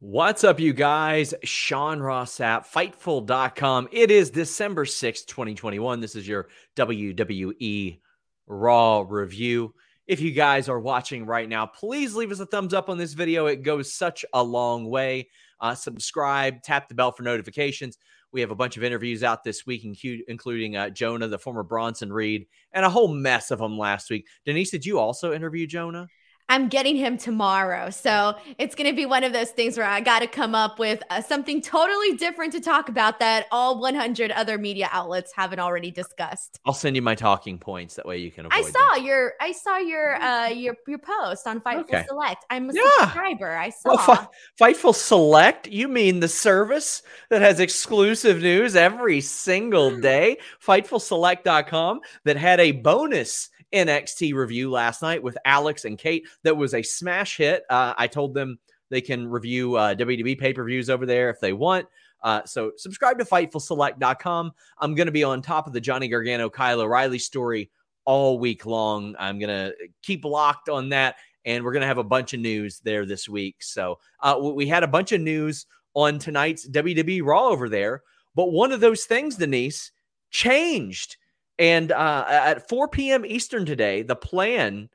What's up, you guys? Sean Ross Sapp, Fightful.com. It is December 6th, 2021. This is your WWE Raw review. If you guys are watching right now, please leave us a thumbs up on this video. It goes such a long way. Uh, subscribe, tap the bell for notifications. We have a bunch of interviews out this week, including uh, Jonah, the former Bronson Reed, and a whole mess of them last week. Denise, did you also interview Jonah? I'm getting him tomorrow. So it's going to be one of those things where I got to come up with uh, something totally different to talk about that all 100 other media outlets haven't already discussed. I'll send you my talking points. That way you can I saw them. your I saw your uh your your post on Fightful okay. Select. I'm a yeah. subscriber. I saw. Well, F- Fightful Select? You mean the service that has exclusive news every single day? FightfulSelect.com that had a bonus NXT review last night with Alex and Kate. That was a smash hit. Uh, I told them they can review uh, WWE pay per views over there if they want. Uh, so subscribe to FightfulSelect.com. I'm going to be on top of the Johnny Gargano Kyle O'Reilly story all week long. I'm going to keep locked on that. And we're going to have a bunch of news there this week. So uh, we had a bunch of news on tonight's WWE Raw over there. But one of those things, Denise, changed. And uh, at 4 p.m. Eastern today, the plan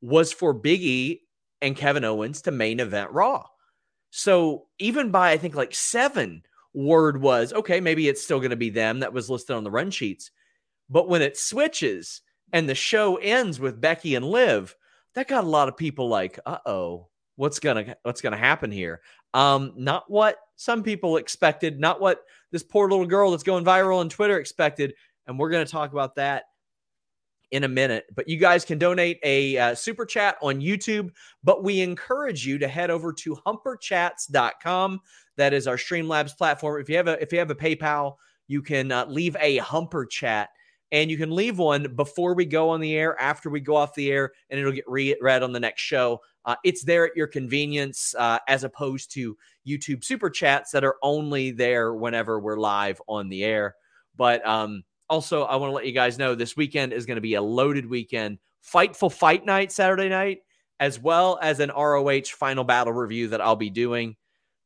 was for Biggie and Kevin Owens to main event Raw. So even by I think like seven, word was okay, maybe it's still going to be them that was listed on the run sheets. But when it switches and the show ends with Becky and Liv, that got a lot of people like, uh oh, what's gonna what's gonna happen here? Um, not what some people expected, not what this poor little girl that's going viral on Twitter expected. And we're going to talk about that in a minute. But you guys can donate a uh, super chat on YouTube. But we encourage you to head over to humperchats.com. That is our Streamlabs platform. If you have a if you have a PayPal, you can uh, leave a humper chat and you can leave one before we go on the air, after we go off the air, and it'll get re- read on the next show. Uh, it's there at your convenience, uh, as opposed to YouTube super chats that are only there whenever we're live on the air. But um, also, I want to let you guys know this weekend is going to be a loaded weekend. Fightful Fight Night Saturday night, as well as an ROH Final Battle review that I'll be doing.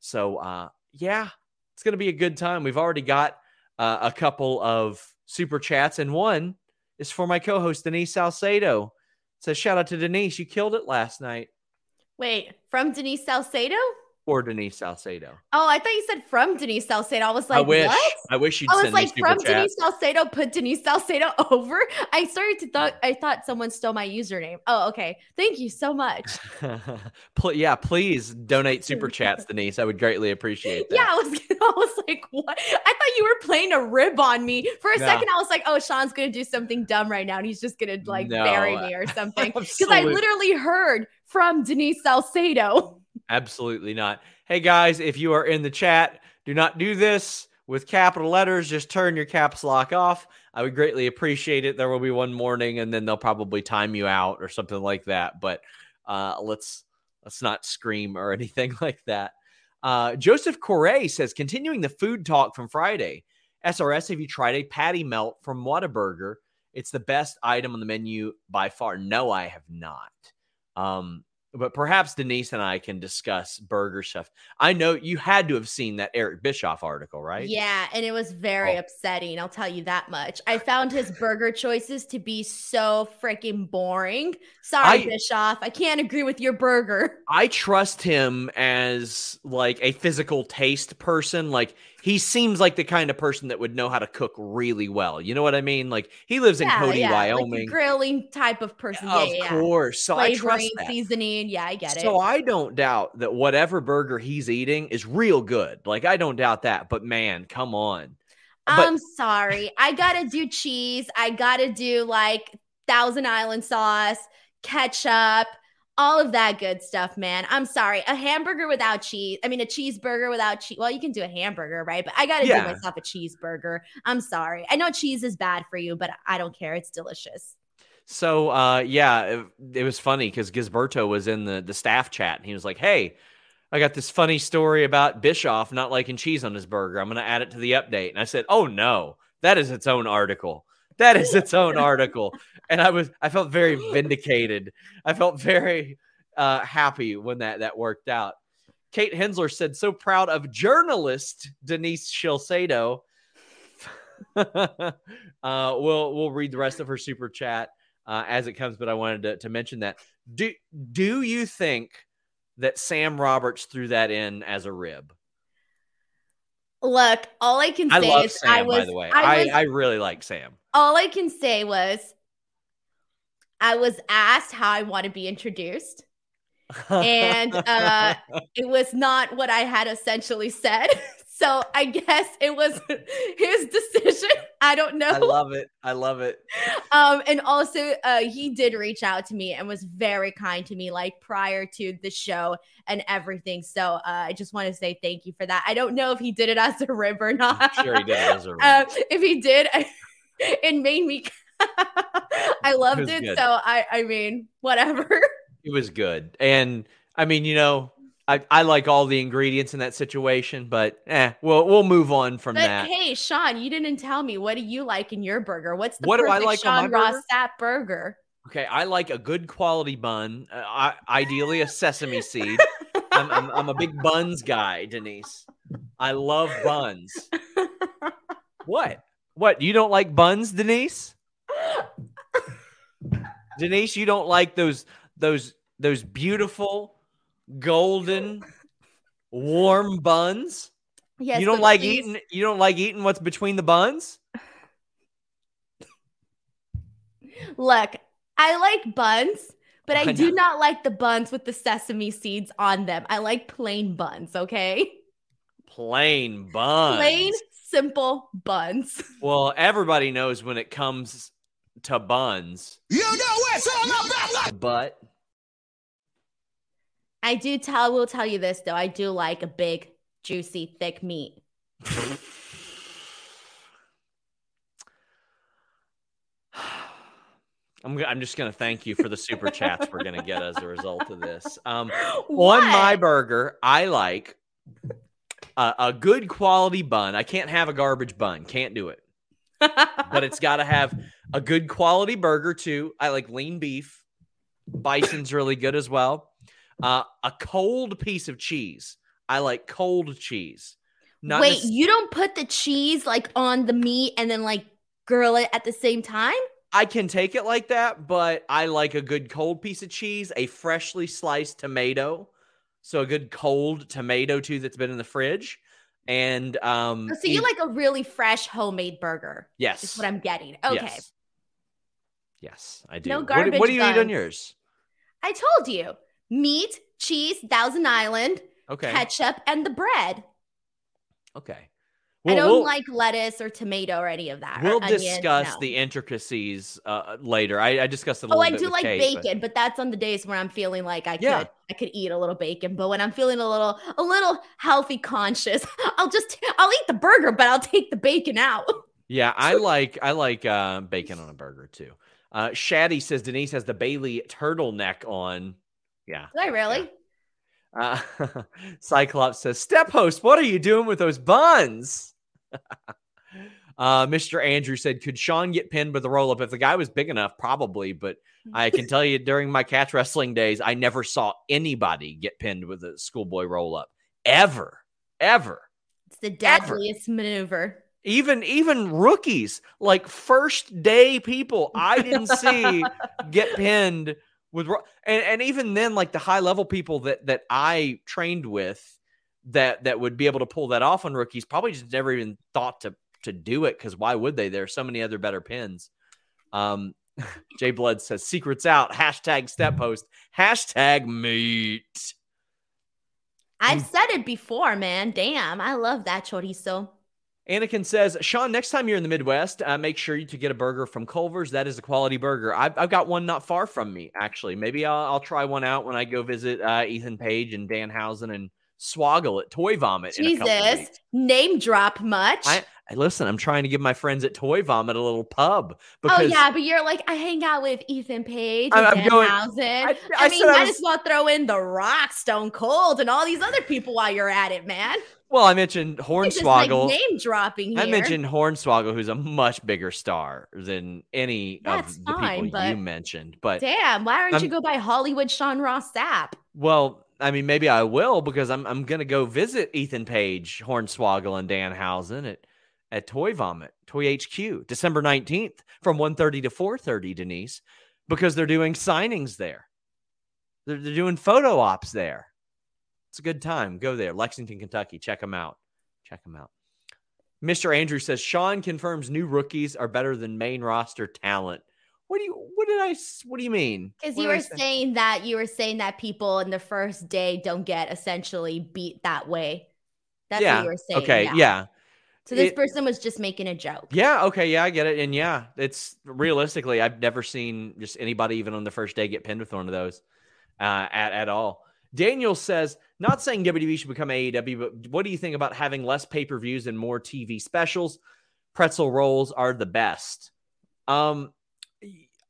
So, uh, yeah, it's going to be a good time. We've already got uh, a couple of super chats, and one is for my co-host Denise Salcedo. So, shout out to Denise. You killed it last night. Wait, from Denise Salcedo? Or Denise Salcedo. Oh, I thought you said from Denise Salcedo. I was like, I wish. What? I wish you'd. I was like, from Denise Salcedo, put Denise Salcedo over. I started to thought I thought someone stole my username. Oh, okay. Thank you so much. yeah, please donate super chats, Denise. I would greatly appreciate that. Yeah, I was. I was like, what? I thought you were playing a rib on me for a no. second. I was like, oh, Sean's gonna do something dumb right now, and he's just gonna like no, bury me or something. Because I literally heard from Denise Salcedo. Absolutely not. Hey guys, if you are in the chat, do not do this with capital letters. Just turn your caps lock off. I would greatly appreciate it. There will be one morning, and then they'll probably time you out or something like that. But uh, let's let's not scream or anything like that. Uh, Joseph Correa says, continuing the food talk from Friday. SRS, have you tried a patty melt from Whataburger? It's the best item on the menu by far. No, I have not. Um, but perhaps Denise and I can discuss burger stuff. I know you had to have seen that Eric Bischoff article, right? Yeah, and it was very oh. upsetting. I'll tell you that much. I found his burger choices to be so freaking boring. Sorry, I, Bischoff, I can't agree with your burger. I trust him as like a physical taste person. Like he seems like the kind of person that would know how to cook really well. You know what I mean? Like he lives yeah, in Cody, yeah. Wyoming. Like grilling type of person. Yeah, of course. So Flavoring, I trust that. seasoning. Yeah, I get so it. So I don't doubt that whatever burger he's eating is real good. Like I don't doubt that. But man, come on. But- I'm sorry. I gotta do cheese. I gotta do like Thousand Island sauce, ketchup all of that good stuff, man. I'm sorry. A hamburger without cheese. I mean, a cheeseburger without cheese. Well, you can do a hamburger, right? But I got to yeah. do myself a cheeseburger. I'm sorry. I know cheese is bad for you, but I don't care. It's delicious. So, uh, yeah, it, it was funny because Gisberto was in the, the staff chat and he was like, Hey, I got this funny story about Bischoff not liking cheese on his burger. I'm going to add it to the update. And I said, Oh, no, that is its own article. That is its own article and I was I felt very vindicated. I felt very uh, happy when that that worked out. Kate Hensler said, "So proud of journalist Denise Shalsado." uh, we'll we'll read the rest of her super chat uh, as it comes, but I wanted to, to mention that. Do do you think that Sam Roberts threw that in as a rib? Look, all I can I say love is Sam, I was by the way. I I, I really like Sam. all I can say was I was asked how I want to be introduced. And, uh, It was not what I had essentially said. So I guess it was his decision. I don't know. I love it. I love it. um, and also uh, he did reach out to me and was very kind to me like prior to the show and everything. So uh, I just want to say thank you for that. I don't know if he did it as a rib or not. I'm sure he did as a rib. Uh, if he did, it made me. I loved was it. So I, I mean, whatever. It was good. And I mean, you know, I, I like all the ingredients in that situation, but eh, we'll we'll move on from But that. hey, Sean, you didn't tell me what do you like in your burger? What's the What do I like on Sean my Ross burger? Sapp burger? Okay, I like a good quality bun, uh, I, ideally a sesame seed. I'm, I'm I'm a big buns guy, Denise. I love buns. What? What? You don't like buns, Denise? Denise, you don't like those those those beautiful golden warm buns? Yes, you don't like please- eating you don't like eating what's between the buns? Look, I like buns, but I, I do not like the buns with the sesame seeds on them. I like plain buns, okay? Plain buns. Plain, simple buns. Well, everybody knows when it comes to buns, You know it's all about but I do tell will tell you this though. I do like a big, juicy, thick meat. I'm I'm just gonna thank you for the super chats we're gonna get as a result of this. Um, on my burger, I like a, a good quality bun. I can't have a garbage bun. Can't do it. But it's got to have a good quality burger too. I like lean beef. Bison's really good as well. Uh, a cold piece of cheese. I like cold cheese. Not Wait, you don't put the cheese like on the meat and then like grill it at the same time? I can take it like that, but I like a good cold piece of cheese, a freshly sliced tomato. So a good cold tomato too that's been in the fridge. And um Oh, so you ev- like a really fresh homemade burger? yes. Is what I'm getting. Okay. Yes. Yes, I do. No What garbage what, do you eat on yours? I told you meat, cheese, Thousand Island, Okay. ketchup, and the bread. Okay. I don't we'll, like lettuce or tomato or any of that. we'll discuss no. the intricacies uh, later. I, I discussed it Oh, little I do like Kate, but- bacon, but... that's on the days where I'm feeling like I Yeah. could I could eat a little bacon. But when I'm feeling a little a little healthy conscious, I'll just I'll eat the burger, but I'll take the bacon out. Yeah, I like I like uh, bacon on a burger too. Uh, Shaddy says Denise has the Bayley turtleneck on. Yeah. Did I really? Uh, Cyclops says, Step host, what are you doing with those buns? uh, Mr. Andrew said, Could Sean get pinned with a roll up? If the guy was big enough, probably. But I can tell you during my catch wrestling days, I never saw anybody get pinned with a schoolboy roll up. Ever. Ever. It's the Ever. deadliest maneuver. Even even rookies, like first day people, I didn't see get pinned with and, and even then, like the high level people that that I trained with that that would be able to pull that off on rookies probably just never even thought to to do it because why would they? There are so many other better pins. Um Jay Blood says secrets out, hashtag step post, hashtag meat. I've said it before, man. Damn, I love that chorizo. Anakin says, Sean, next time you're in the Midwest, uh, make sure you to get a burger from Culver's. That is a quality burger. I've, I've got one not far from me, actually. Maybe I'll, I'll try one out when I go visit uh, Ethan Page and Danhausen and Swoggle at Toy Vomit. in a Jesus, name drop much. I, I listen. I'm trying to give my friends at Toy Vomit a little pub oh yeah, but you're like I hang out with Ethan Page I'm- and I'm Dan going- Housen. I- I, I mean, might was- as well throw in The Rock, Stone Cold, and all these other people while you're at it, man. well, I mentioned just like Hornswoggle. name dropping here. I mentioned Hornswoggle, who's a much bigger star than any That's of the fine, people you mentioned. But Damn, why don't I'm- you go by Hollywood Sean Ross Sapp? Well, I mean, maybe I will because I'm I'm gonna go visit Ethan Page, Hornswoggle, and Danhausen at at Toy Vomit, Toy HQ, December 19th from 1:30 to 4:30, Denise, because they're doing signings there. They're, they're doing photo ops there. It's a good time. Go there, Lexington, Kentucky. Check them out. Check them out. Mr. Andrew says Sean confirms new rookies are better than main roster talent. What do you what did I what do you mean? Because you were say? saying that you were saying that people in the first day don't get essentially beat that way. That's yeah. what you were saying. Okay, yeah. yeah. So this it, person was just making a joke. Yeah, okay, yeah, I get it. And yeah, it's realistically, I've never seen just anybody even on the first day get pinned with one of those uh, at, at all. Daniel says, not saying WWE should become AEW, but what do you think about having less pay per views and more TV specials? Pretzel rolls are the best. Um,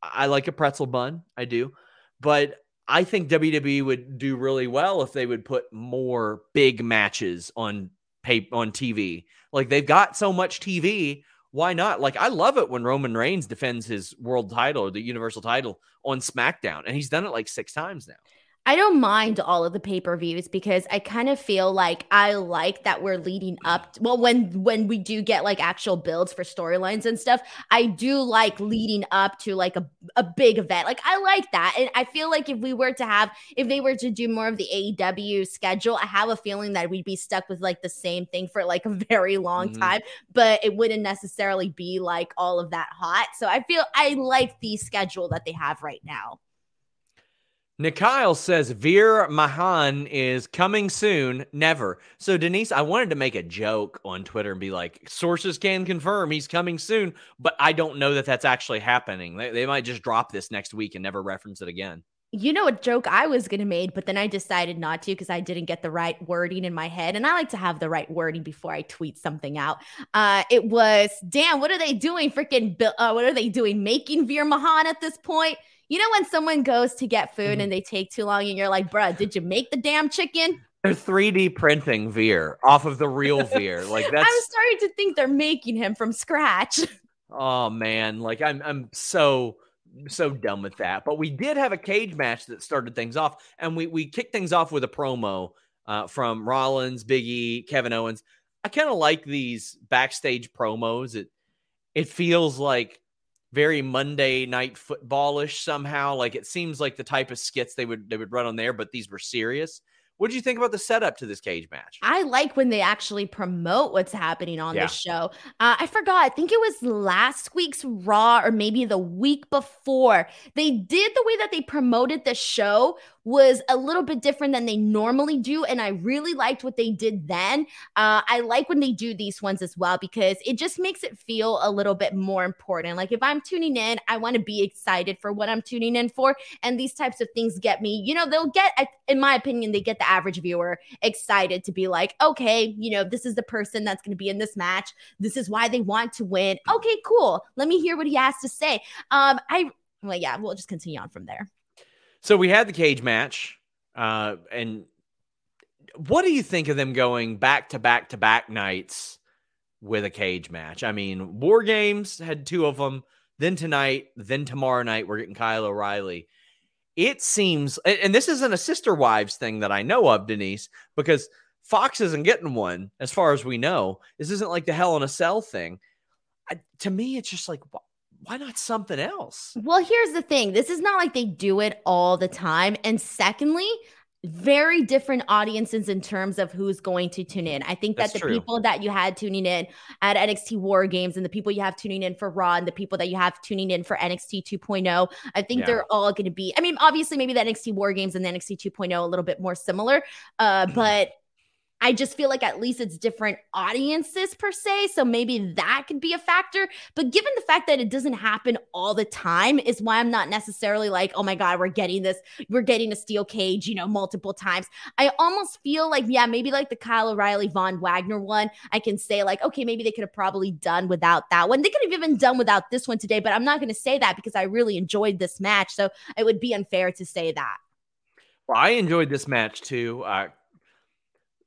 I like a pretzel bun. I do. But I think WWE would do really well if they would put more big matches on pay on TV. Like they've got so much TV. Why not? Like I love it when Roman Reigns defends his world title or the universal title on SmackDown. And he's done it like six times now. I don't mind all of the pay-per-views because I kind of feel like I like that we're leading up to, well when when we do get like actual builds for storylines and stuff, I do like leading up to like a, a big event. Like I like that. And I feel like if we were to have if they were to do more of the AEW schedule, I have a feeling that we'd be stuck with like the same thing for like a very long mm-hmm. time, but it wouldn't necessarily be like all of that hot. So I feel I like the schedule that they have right now. Nikyle says Veer Mahaan is coming soon. Never. So, Denise, I wanted to make a joke on Twitter and be like, sources can confirm he's coming soon, but I don't know that that's actually happening. They, they might just drop this next week and never reference it again. You know, a joke I was to make, but then I decided not to because I didn't get the right wording in my head. And I like to have the right wording before I tweet something out. Uh, it was, damn, what are they doing? Freaking, uh, what are they doing? Making Veer Mahaan at this point? You know when someone goes to get food mm-hmm. and they take too long and you're like, bruh, did you make the damn chicken? They're 3D printing Veer off of the real Veer. Like that's I'm starting to think they're making him from scratch. Oh man, like I'm I'm so so done with that. But we did have a cage match that started things off, and we we kicked things off with a promo uh, from Rollins, Biggie, Kevin Owens. I kind of like these backstage promos. It it feels like very Monday night footballish somehow. Like it seems like the type of skits they would they would run on there, but these were serious. What did you think about the setup to this cage match? I like when they actually promote what's happening on yeah. the show. Uh, I forgot. I think it was last week's Raw or maybe the week before. They did the way that they promoted the show was a little bit different than they normally do. And I really liked what they did then. Uh, I like when they do these ones as well because it just makes it feel a little bit more important. Like if I'm tuning in, I want to be excited for what I'm tuning in for. And these types of things get me, you know, they'll get, in my opinion, they get the average viewer excited to be like, okay, you know, this is the person that's going to be in this match. This is why they want to win. Okay, cool. Let me hear what he has to say. Um, I, well, yeah, we'll just continue on from there. So we had the cage match, uh, and what do you think of them going back to back to back nights with a cage match? I mean, War Games had two of them. Then tonight, then tomorrow night, we're getting Kyle O'Reilly. It seems, and this isn't a sister wives thing that I know of, Denise, because Fox isn't getting one as far as we know. This isn't like the Hell in a Cell thing. I, to me, it's just like, why not something else? Well, here's the thing this is not like they do it all the time. And secondly, very different audiences in terms of who's going to tune in. I think that That's the true. people that you had tuning in at NXT War Games and the people you have tuning in for Raw and the people that you have tuning in for NXT 2.0, I think yeah. they're all going to be. I mean, obviously, maybe the NXT War Games and the NXT 2.0 a little bit more similar, uh, but I just feel like at least it's different audiences per se. So maybe that could be a factor. But given the fact that it doesn't happen all the time, is why I'm not necessarily like, oh my God, we're getting this, we're getting a steel cage, you know, multiple times. I almost feel like, yeah, maybe like the Kyle O'Reilly Von Wagner one, I can say, like, okay, maybe they could have probably done without that one. They could have even done without this one today, but I'm not going to say that because I really enjoyed this match. So it would be unfair to say that. Well, I enjoyed this match too. Uh,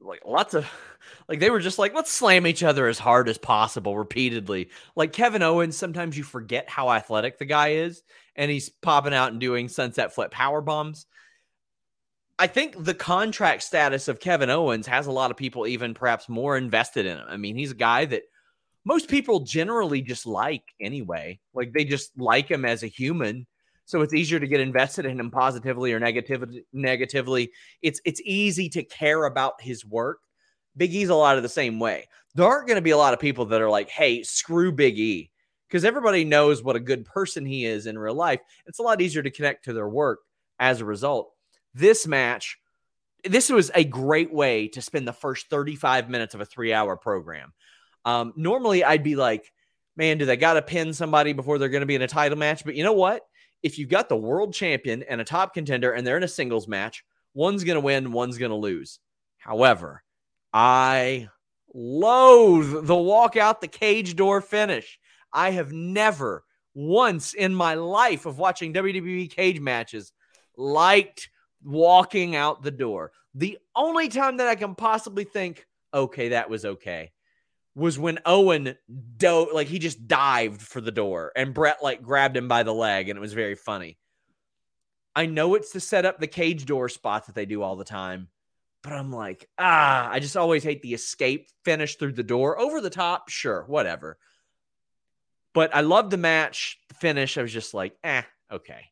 like lots of like they were just like let's slam each other as hard as possible repeatedly like kevin owens sometimes you forget how athletic the guy is and he's popping out and doing sunset flip power bombs I think the contract status of Kevin Owens has a lot of people even perhaps more invested in him. I mean, he's a guy that most people generally just like anyway. Like they just like him as a human. So it's easier to get invested in him positively or negatively. Negatively, it's it's easy to care about his work. Big E's a lot of the same way. There aren't going to be a lot of people that are like, "Hey, screw Big E," because everybody knows what a good person he is in real life. It's a lot easier to connect to their work as a result. This match, this was a great way to spend the first 35 minutes of a three hour program. Um, normally, I'd be like, man, do they got to pin somebody before they're going to be in a title match? But you know what? If you've got the world champion and a top contender and they're in a singles match, one's going to win, one's going to lose. However, I loathe the walk out the cage door finish. I have never once in my life of watching WWE cage matches liked walking out the door. The only time that I can possibly think, okay, that was okay, was when Owen do like he just dived for the door and Bret like grabbed him by the leg and it was very funny. I know it's to set up the cage door spot that they do all the time, but I'm like, ah, I just always hate the escape finish through the door. Over the top, sure, whatever. But I love the match finish. I was just like, eh, okay.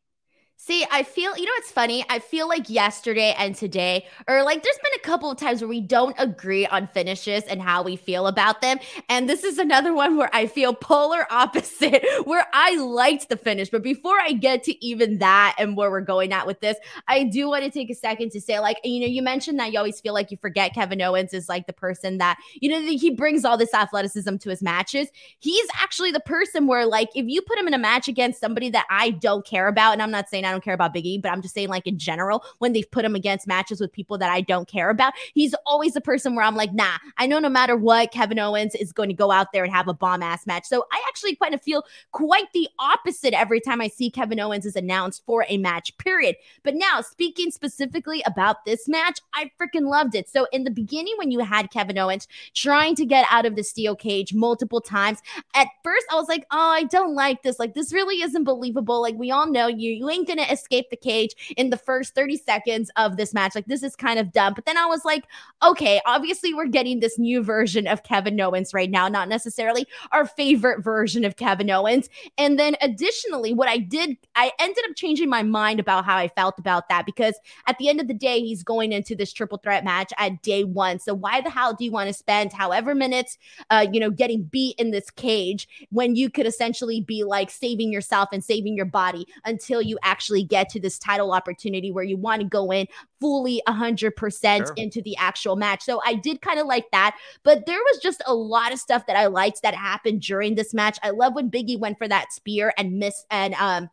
See, I feel, you know, it's funny. I feel like yesterday and today, or like there's been a couple of times where we don't agree on finishes and how we feel about them. And this is another one where I feel polar opposite, where I liked the finish. But before I get to even that and where we're going at with this, I do want to take a second to say, like, you know, you mentioned that you always feel like you forget Kevin Owens is like the person that, you know, he brings all this athleticism to his matches. He's actually the person where, like, if you put him in a match against somebody that I don't care about, and I'm not saying I don't care about Biggie, but I'm just saying, like in general, when they've put him against matches with people that I don't care about, he's always the person where I'm like, nah, I know no matter what, Kevin Owens is going to go out there and have a bomb ass match. So I actually kind of feel quite the opposite every time I see Kevin Owens is announced for a match, period. But now, speaking specifically about this match, I freaking loved it. So in the beginning, when you had Kevin Owens trying to get out of the steel cage multiple times, at first I was like, oh, I don't like this. Like, this really isn't believable. Like, we all know you, you ain't gonna escape the cage in the first 30 seconds of this match. Like, this is kind of dumb. But then I was like, okay, obviously, we're getting this new version of Kevin Owens right now, not necessarily our favorite version of Kevin Owens. And then additionally, what I did, I ended up changing my mind about how I felt about that because at the end of the day, he's going into this triple threat match at day one. So why the hell do you want to spend however minutes, uh, you know, getting beat in this cage when you could essentially be like saving yourself and saving your body until you actually get to this title opportunity where you want to go in fully 100% sure. into the actual match. So I did kind of like that, but there was just a lot of stuff that I liked that happened during this match. I love when Biggie went for that spear and missed and um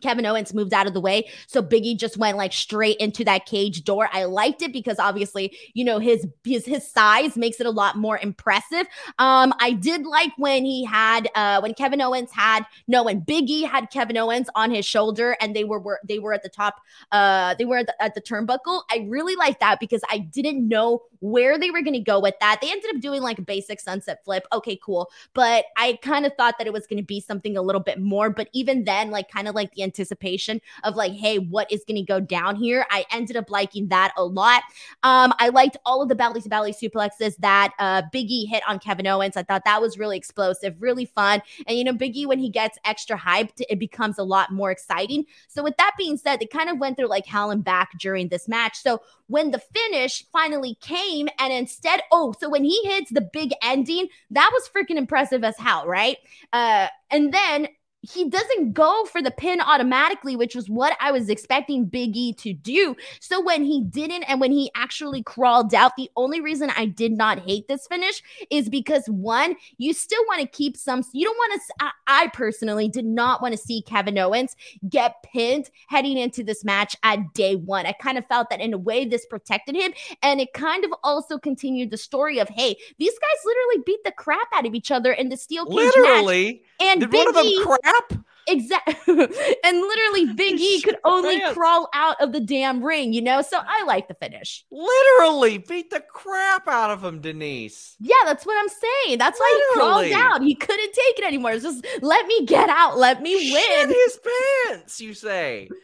Kevin Owens moved out of the way. So Biggie just went like straight into that cage door. I liked it because obviously, you know, his his his size makes it a lot more impressive. Um, I did like when he had uh when Kevin Owens had no when Biggie had Kevin Owens on his shoulder and they were, were they were at the top uh they were at the, at the turnbuckle. I really like that because I didn't know where they were to go with that. They ended up doing like a basic sunset flip. Okay, cool. But I kind of thought that it was to be something a little bit more, but even then like kind of like the anticipation of like, hey, what is going to go down here? I ended up liking that a lot. Um, I liked all of the belly to belly suplexes that uh, Biggie hit on Kevin Owens. I thought that was really explosive, really fun. And, you know, Biggie, when he gets extra hyped, it becomes a lot more exciting. So, with that being said, they kind of went through like hell and back during this match. So, when the finish finally came, and instead, oh, so when he hits the big ending, that was freaking impressive as hell, right? Uh, and then he doesn't go for the pin automatically, which was what I was expecting Big E to do. So when he didn't, and when he actually crawled out, the only reason I did not hate this finish is because one, you still want to keep some, you don't want to, I, personally did not want to see Kevin Owens get pinned heading into this match at day one. I kind of felt that in a way this protected him. And it kind of also continued the story of, hey, these guys literally beat the crap out of each other in the steel cage literally? match. And Did Big one of them E, crap? Exactly. and literally, Big E could only crawl out of the damn ring, you know? So I like the finish. Literally beat the crap out of him, Denise. Yeah, that's what I'm saying. That's why he crawled out. He couldn't take it anymore. It's just let me get out. Let me Shit win. his pants, you say.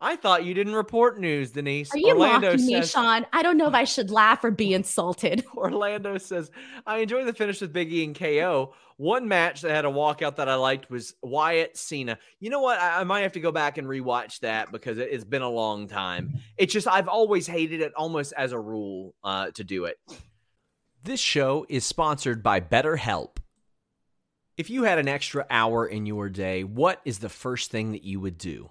I thought you didn't report news, Denise. Are you Orlando mocking me, Sean? I don't know if I should laugh or be insulted. Orlando says, I enjoy the finish with Big E and KO. One match that had a walkout that I liked was Wyatt Cena. You know what? I, I might have to go back and rewatch that because it, has been a long time. It's just, I've always hated it almost as a rule uh, to do it. This show is sponsored by BetterHelp. If you had an extra hour in your day, what is the first thing that you would do?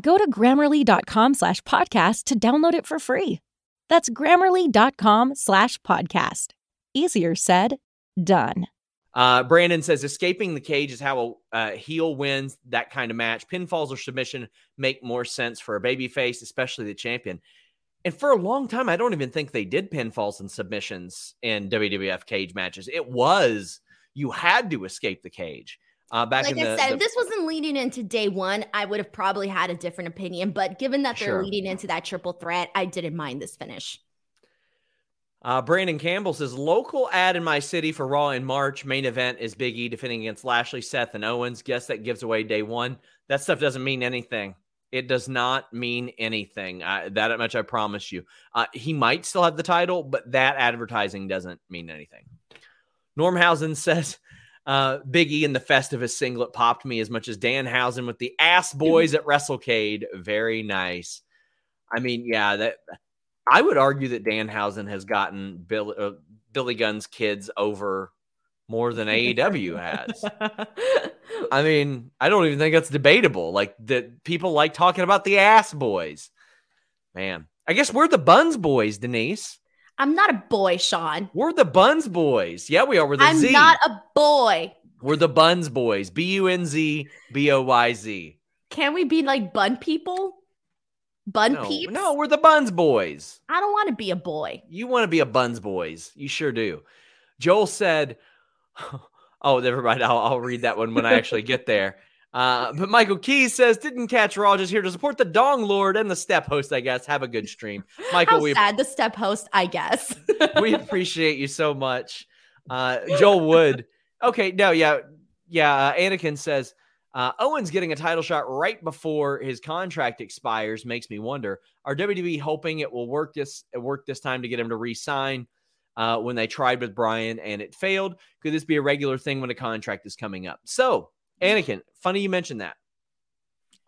Go to grammarly.com slash podcast to download it for free. That's grammarly.com slash podcast. Easier said, done. Uh, Brandon says escaping the cage is how a uh, heel wins that kind of match. Pinfalls or submission make more sense for a babyface, especially the champion. And for a long time, I don't even think they did pinfalls and submissions in WWF cage matches. It was you had to escape the cage. Uh, back like in I said, the, if this wasn't leading into day one, I would have probably had a different opinion. But given that they're Sure. leading into that triple threat, I didn't mind this finish. Uh, Brandon Campbell says local ad in my city for Raw in March. Main event is Big E defending against Lashley, Seth, and Owens. Guess that gives away day one. That stuff doesn't mean anything. It does not mean anything. I, that much I promise you. Uh, he might still have the title, but that advertising doesn't mean anything. Normhausen says uh, Big E in the Festivus singlet popped me as much as Dan Danhausen with the ass boys at WrestleCade. Very nice. I mean, yeah, that I would argue that Dan Danhausen has gotten Bill, uh, Billy Gunn's kids over more than AEW has. I mean, I don't even think that's debatable. Like that people like talking about the ass boys. Man, I guess we're the Buns boys, Denise. I'm not a boy, Sean. We're the Buns boys. Yeah, we are. We're the I'm Z. not a boy. We're the Buns boys. B U N Z B O Y Z. Can we be like bun people? Bun No, peeps? no, we're the Buns boys. I don't want to be a boy. You want to be a Buns boys. You sure do. Joel said, Oh, never mind. I'll, I'll read that one when I actually get there. Uh, but Michael Keys says, Didn't catch Rogers here to support the Dong Lord and the Step host, I guess. Have a good stream. Michael, we, sad the step host, I guess. we appreciate you so much. Uh, Joel Wood. Okay, no, yeah. Yeah. Uh, Anakin says, uh, Owens getting a title shot right before his contract expires makes me wonder: Are WWE hoping it will work this work this time to get him to re-sign uh, when they tried with Bryan and it failed? Could this be a regular thing when a contract is coming up? So, Anakin, funny you mentioned that.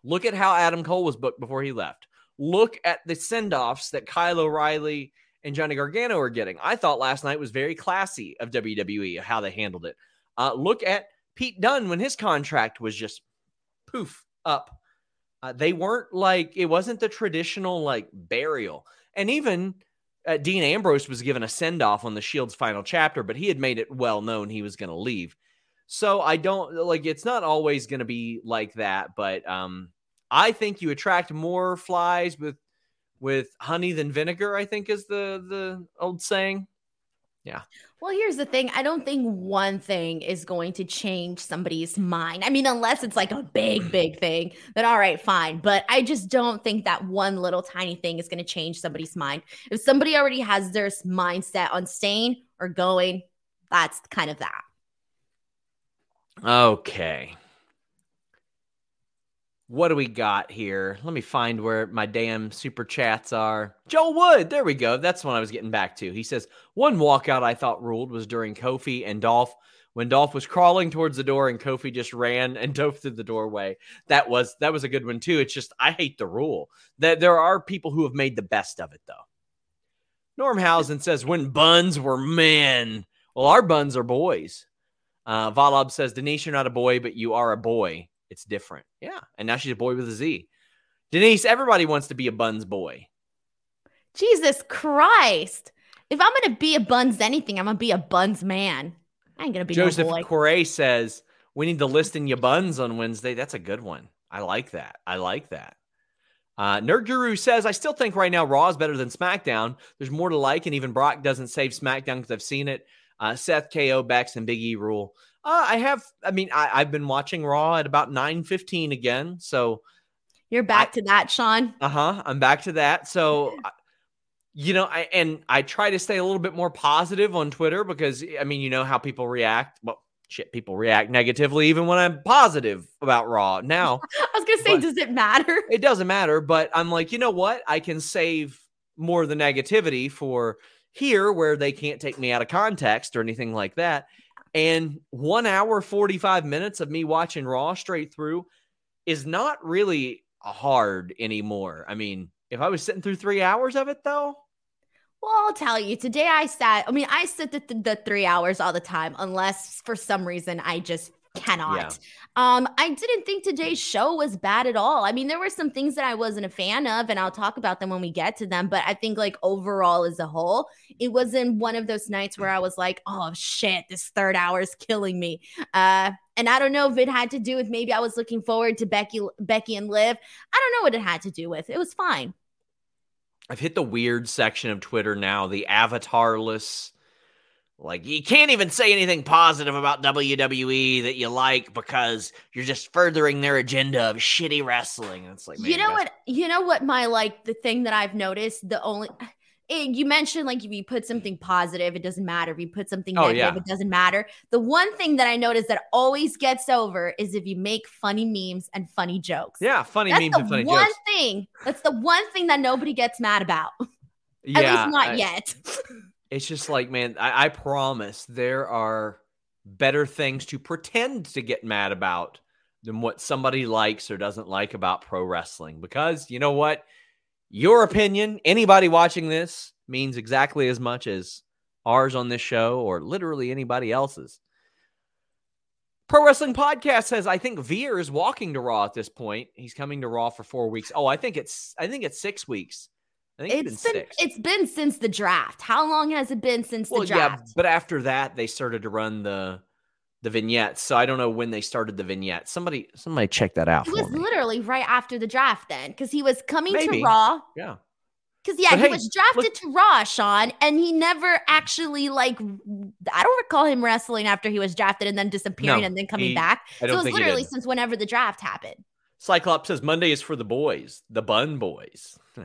Look at how Adam Cole was booked before he left. Look at the send offs that Kyle O'Reilly and Johnny Gargano are getting. I thought last night was very classy of WWE, how they handled it. Uh, look at Pete Dunne when his contract was just poof up. Uh, they weren't like, it wasn't the traditional like burial. And even uh, Dean Ambrose was given a send off on the Shield's final chapter, but he had made it well known he was going to leave. So I don't like it's not always going to be like that, but um, I think you attract more flies with with honey than vinegar. I think is the the old saying. Yeah. Well, here's the thing. I don't think one thing is going to change somebody's mind. I mean, unless it's like a big, big thing, then all right, fine. But I just don't think that one little tiny thing is going to change somebody's mind. If somebody already has their mindset on staying or going, that's kind of that. Okay. What do we got here? Let me find where my damn super chats are. Joel Wood, there we go. That's what I was getting back to. He says, One walkout I thought ruled was during Kofi and Dolph when Dolph was crawling towards the door and Kofi just ran and dove through the doorway. That was that was a good one too. It's just I hate the rule. That there are people who have made the best of it though. Normhausen says when buns were men. Well, our buns are boys. Uh, Valab says, Denise, you're not a boy, but you are a boy. It's different. Yeah. And now she's a boy with a Z. Denise, everybody wants to be a buns boy. Jesus Christ. If I'm going to be a buns anything, I'm going to be a buns man. I ain't going to be Joseph no boy. Correa says, we need to list in your buns on Wednesday. That's a good one. I like that. I like that. Uh, Nerd Guru says, I still think right now Raw is better than SmackDown. There's more to like, and even Brock doesn't save SmackDown because I've seen it. Uh, Seth KO, Bex, and Big E rule. Uh, I have. I mean, I, have been watching Raw at about nine fifteen again. So you're back I, to that, Sean. Uh huh. I'm back to that. So. you know, I and I try to stay a little bit more positive on Twitter because I mean, you know how people react. Well, shit, people react negatively even when I'm positive about Raw. Now, I was gonna say, does it matter? It doesn't matter, but I'm like, you know what? I can save more of the negativity for here where they can't take me out of context or anything like that. And one hour, 45 minutes of me watching Raw straight through is not really hard anymore. I mean, if I was sitting through three hours of it, though. Well, I'll tell you, today I sat, I mean, I sit the, the three hours all the time, unless for some reason I just cannot. Yeah. Um, I didn't think today's show was bad at all. I mean, there were some things that I wasn't a fan of, and I'll talk about them when we get to them. But I think, like, overall, as a whole, it wasn't one of those nights where I was like, oh shit, this third hour is killing me. Uh, and I don't know if it had to do with maybe I was looking forward to Becky, Becky and Liv. I don't know what it had to do with. It was fine. I've hit the weird section of Twitter now, the avatarless like you can't even say anything positive about WWE that you like because you're just furthering their agenda of shitty wrestling. And it's like, you know what? You know what? My like the thing that I've noticed. The only it, eh, you mentioned like if you put something positive, it doesn't matter. If you put something oh, negative, yeah. it doesn't matter. The one thing that I notice that always gets over is if you make funny memes and funny jokes. Yeah, funny that's memes and funny one jokes. thing. That's the one thing that nobody gets mad about. Yeah, At least not I, yet. It's just like, man, I, I promise there are better things to pretend to get mad about than what somebody likes or doesn't like about pro wrestling. Because you know what? Your opinion, anybody watching this, means exactly as much as ours on this show or literally anybody else's. Pro Wrestling Podcast says I think Veer is walking to Raw at this point. He's coming to Raw for four weeks. Oh, I think it's I think it's six weeks. I think it's been, been it's been since the draft. How long has it been since well, the draft? Yeah, but after that they started to run the the vignettes. So I don't know when they started the vignettes. Somebody somebody check that out. It was me. literally right after the draft then because he was coming Maybe. to Raw. Yeah. Because yeah, but he hey, was drafted look, to Raw, Sean, and he never actually like I don't recall him wrestling after he was drafted and then disappearing no, and then coming he, back. So it was literally since whenever the draft happened. Cyclops says Monday is for the boys, the Bun Boys.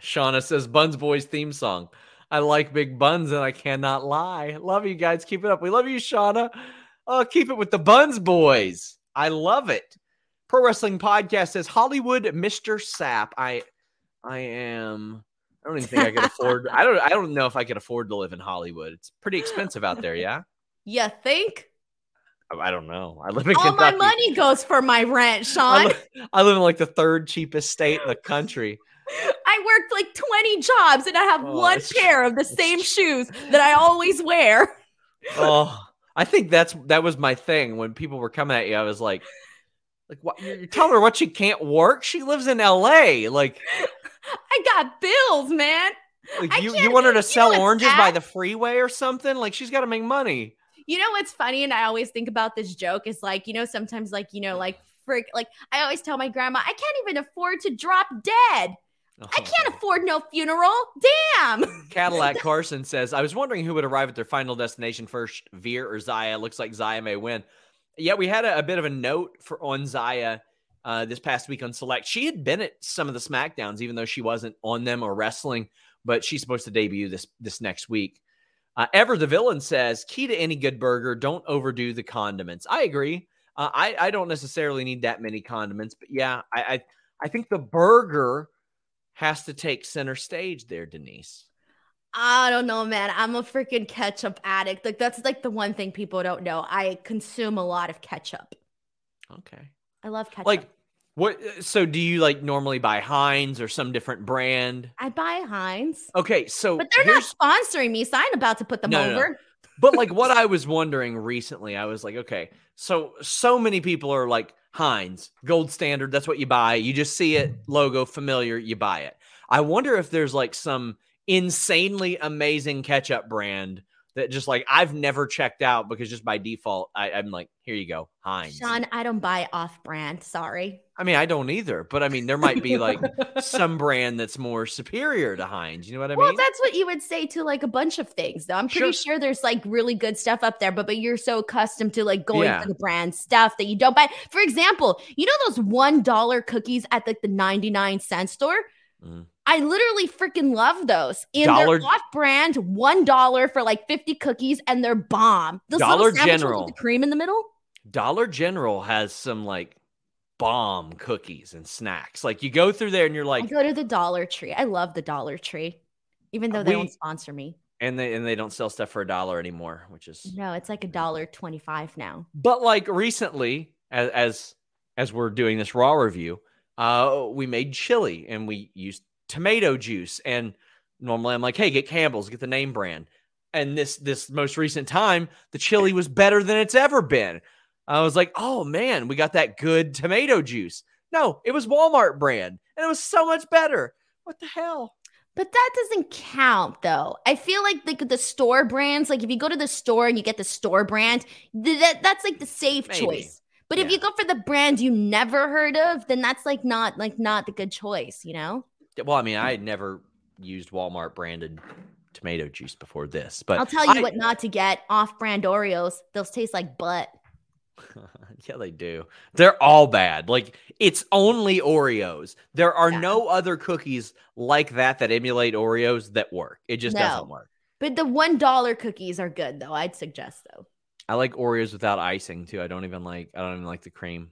Shauna says Buns Boys theme song. I like big buns and I cannot lie. Love you guys. Keep it up. We love you, Shauna. Oh, keep it with the Buns Boys. I love it. Pro Wrestling Podcast says Hollywood Mr. Sapp. I I am I don't even think I can afford I don't I don't know if I can afford to live in Hollywood. It's pretty expensive out there, yeah? You think? I don't know. I live in All Kentucky. my money goes for my rent, I, Sean. li- I live in like the third cheapest state in the country. I worked like 20 jobs and I have Oh, one pair of the same shoes that I always wear. Oh, I think that's that was my thing when people were coming at you. I was like, like what? You're telling her what she can't work? She lives in L.A. Like, I got bills, man. like you you want her to sell oranges by the freeway or something? Like she's got to make money. You know what's funny? And I always think about this joke is like, you know, sometimes like, you know, like frick, like I always tell my grandma, I can't even afford to drop dead. I can't afford no funeral. Damn. Cadillac Carson says, I was wondering who would arrive at their final destination first, Veer or Zaya. Looks like Zaya may win. Yeah, we had a, a bit of a note for on Zaya uh, this past week on Select. She had been at some of the SmackDowns, even though she wasn't on them or wrestling, but she's supposed to debut this this next week. Uh, Ever the villain says, key to any good burger, don't overdo the condiments. I agree. Uh, I, I don't necessarily need that many condiments, but yeah, I, I I think the burger has to take center stage there, Denise. I don't know, man. I'm a freaking ketchup addict. Like that's like the one thing people don't know. I consume a lot of ketchup. Okay. I love ketchup. Like what uh, so do you like normally buy Heinz or some different brand? I buy Heinz, Okay, so but they're not sponsoring me, so I'm about to put them No, no, no. over. but like what I was wondering recently, I was like, okay, so so many people are like Heinz, gold standard, that's what you buy. You just see it logo familiar, you buy it. I wonder if there's like some insanely amazing ketchup brand that just like I've never checked out because just by default I, I'm like, here you go, Heinz. Sean, I don't buy off brand. Sorry. I mean, I don't either, but I mean, there might be like some brand that's more superior to Heinz. You know what I well, mean? Well, that's what you would say to like a bunch of things, though. I'm pretty Sure. sure there's like really good stuff up there, but but you're so accustomed to like going Yeah. for the brand stuff that you don't buy. For example, you know those one dollar cookies at like the 99 cent store? Mm. I literally freaking love those. And Dollar- they're off brand, one dollar for like 50 cookies, and they're bomb. Those Dollar General. with the cream in the middle. Dollar General has some like bomb cookies and snacks. Like you go through there and you're I like, go to the Dollar Tree. I love the Dollar Tree, even though they We- don't sponsor me. and they and they don't sell stuff for a dollar anymore, which is No, it's like a dollar twenty-five now. but like recently, as as as we're doing this raw review, uh, we made chili and we used tomato juice. And normally I'm like, hey, get Campbell's, get the name brand. And this this most recent time, the chili was better than it's ever been. I was like, oh man, we got that good tomato juice. No, it was Walmart brand, and it was so much better. What the hell? But that doesn't count though. I feel like like the store brands, like if you go to the store and you get the store brand, th- that that's like the safe Maybe. choice. But if you go for the brand you never heard of, then that's like not like not the good choice, you know? Well, I mean, I had never used Walmart branded tomato juice before this, but I'll tell you I- what not to get, off-brand Oreos. Those taste like butt. yeah, they do. They're all bad. Like it's only Oreos. There are Yeah. no other cookies like that that emulate Oreos that work. It just No. doesn't work. But the one dollar cookies are good though. I'd suggest though. I like Oreos without icing too. I don't even like. I don't even like the cream.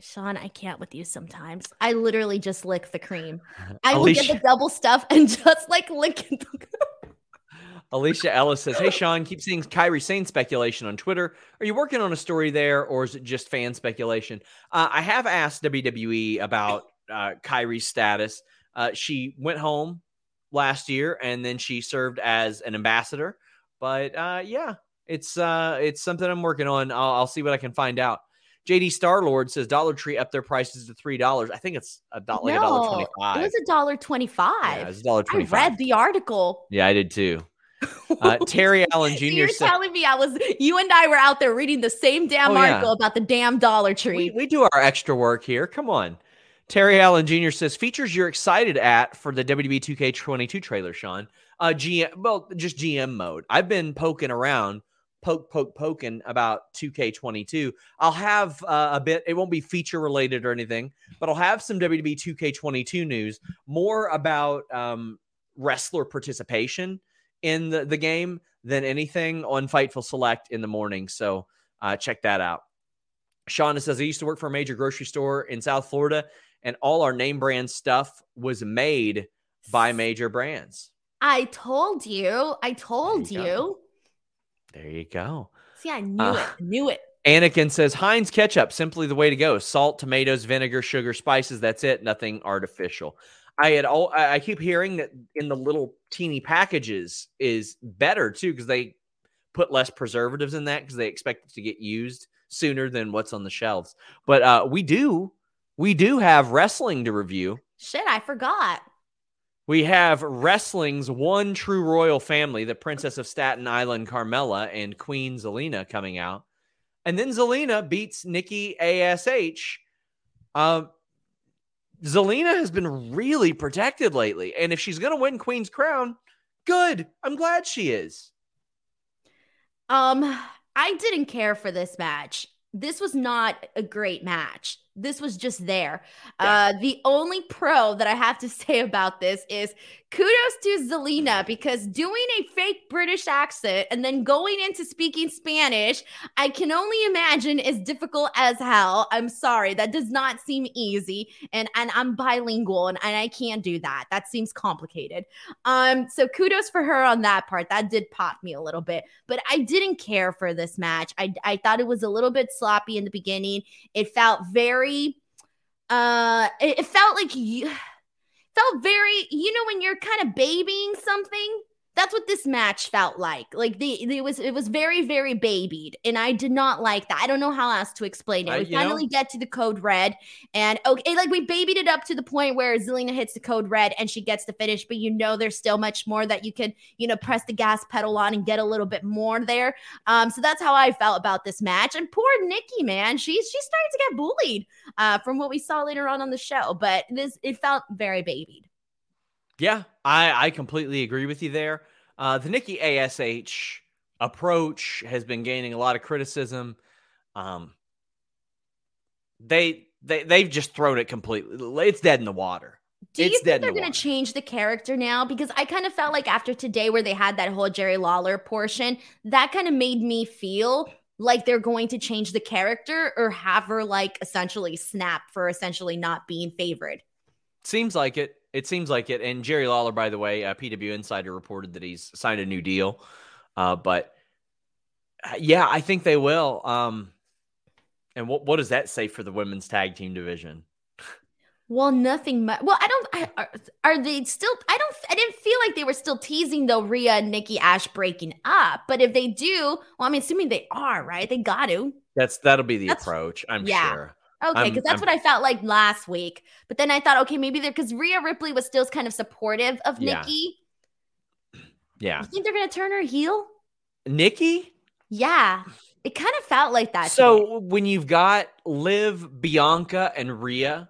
Sean, I can't with you sometimes. I literally just lick the cream. I will get the double stuff and just like lick it. Alicia Ellis says, "Hey Sean, keep seeing Kairi Sane speculation on Twitter. Are you working on a story there, or is it just fan speculation?" Uh, I have asked WWE about uh, Kairi's status. Uh, she went home last year, and then she served as an ambassador. But uh, yeah, it's uh, it's something I'm working on. I'll, I'll see what I can find out. JD Starlord says Dollar Tree up their prices to three dollars. I think it's a do- like dollar twenty It was a dollar twenty-five. Yeah, it's a dollar I read the article. Yeah, I did too. Uh, Terry Allen So Jr. you're said, telling me I was you and I were out there reading the same damn Oh, yeah. article about the damn Dollar Tree. We, we do our extra work here. Come on. Terry Allen Jr. says features you're excited at for the WWE 2K22 trailer, Sean. Uh, GM, well, just GM mode. I've been poking around, poke, poke, poking about 2K22. I'll have uh, a bit. It won't be feature related or anything, but I'll have some WWE 2K22 news, more about um, wrestler participation in the, the game than anything on Fightful Select in the morning. So uh, check that out. Shauna says, I used to work for a major grocery store in South Florida, and all our name brand stuff was made by major brands. I told you. I told you you. There you go. See, I knew Uh, it. Knew it. Anakin says Heinz ketchup, simply the way to go. Salt, tomatoes, vinegar, sugar, spices. That's it. Nothing artificial. I had all. I keep hearing that in the little teeny packages is better too because they put less preservatives in that because they expect it to get used sooner than what's on the shelves. But uh, we do, we do have wrestling to review. Shit, I forgot. We have wrestling's one true royal family, the Princess of Staten Island, Carmella, and Queen Zelina coming out. And then Zelina beats Nikki ASH. Um, Zelina has been really protected lately. And if she's going to win Queen's Crown, good. I'm glad she is. Um, I didn't care for this match. This was not a great match. This was just there. Uh, the only pro that I have to say about this is kudos to Zelina because doing a fake British accent and then going into speaking Spanish, I can only imagine is difficult as hell. I'm sorry, that does not seem easy, and and I'm bilingual and, and I can't do that. That seems complicated. Um, so kudos for her on that part. That did pop me a little bit, but I didn't care for this match. I I thought it was a little bit sloppy in the beginning. It felt very uh it, it felt like you felt very you know when you're kind of babying something that's what this match felt like like the it was it was very very babied and i did not like that i don't know how else to explain it I- we you know- finally get to the code red and okay like we babied it up to the point where zelina hits the code red and she gets the finish but you know there's still much more that you could you know press the gas pedal on and get a little bit more there um so that's how i felt about this match and poor nikki man she's she's starting to get bullied uh, from what we saw later on on the show. But this it felt very babied. Yeah, I, I completely agree with you there. Uh, the Nikki ASH approach has been gaining a lot of criticism. Um, they they they've just thrown it completely. It's dead in the water. Do It's you think they're the going to change the character now? Because I kind of felt like after today, where they had that whole Jerry Lawler portion, that kind of made me feel like they're going to change the character or have her like essentially snap for essentially not being favored. Seems like it. It seems like it. And Jerry Lawler, by the way, uh, PW Insider reported that he's signed a new deal. Uh, but uh, yeah, I think they will. Um, and what what does that say for the women's tag team division? Well, nothing much. Well, I don't. I, are, are they still? I don't. I didn't feel like they were still teasing though. Rhea and Nikki Ash breaking up. But if they do, well, I'm assuming they are, right? They got to. That's that'll be the That's- approach. I'm yeah. sure. Okay, because that's I'm- what I felt like last week. But then I thought, okay, maybe they're because Rhea Ripley was still kind of supportive of Yeah. Nikki. Yeah. You think they're gonna turn her heel? Nikki. Yeah, it kind of felt like that. So when you've got Liv, Bianca, and Rhea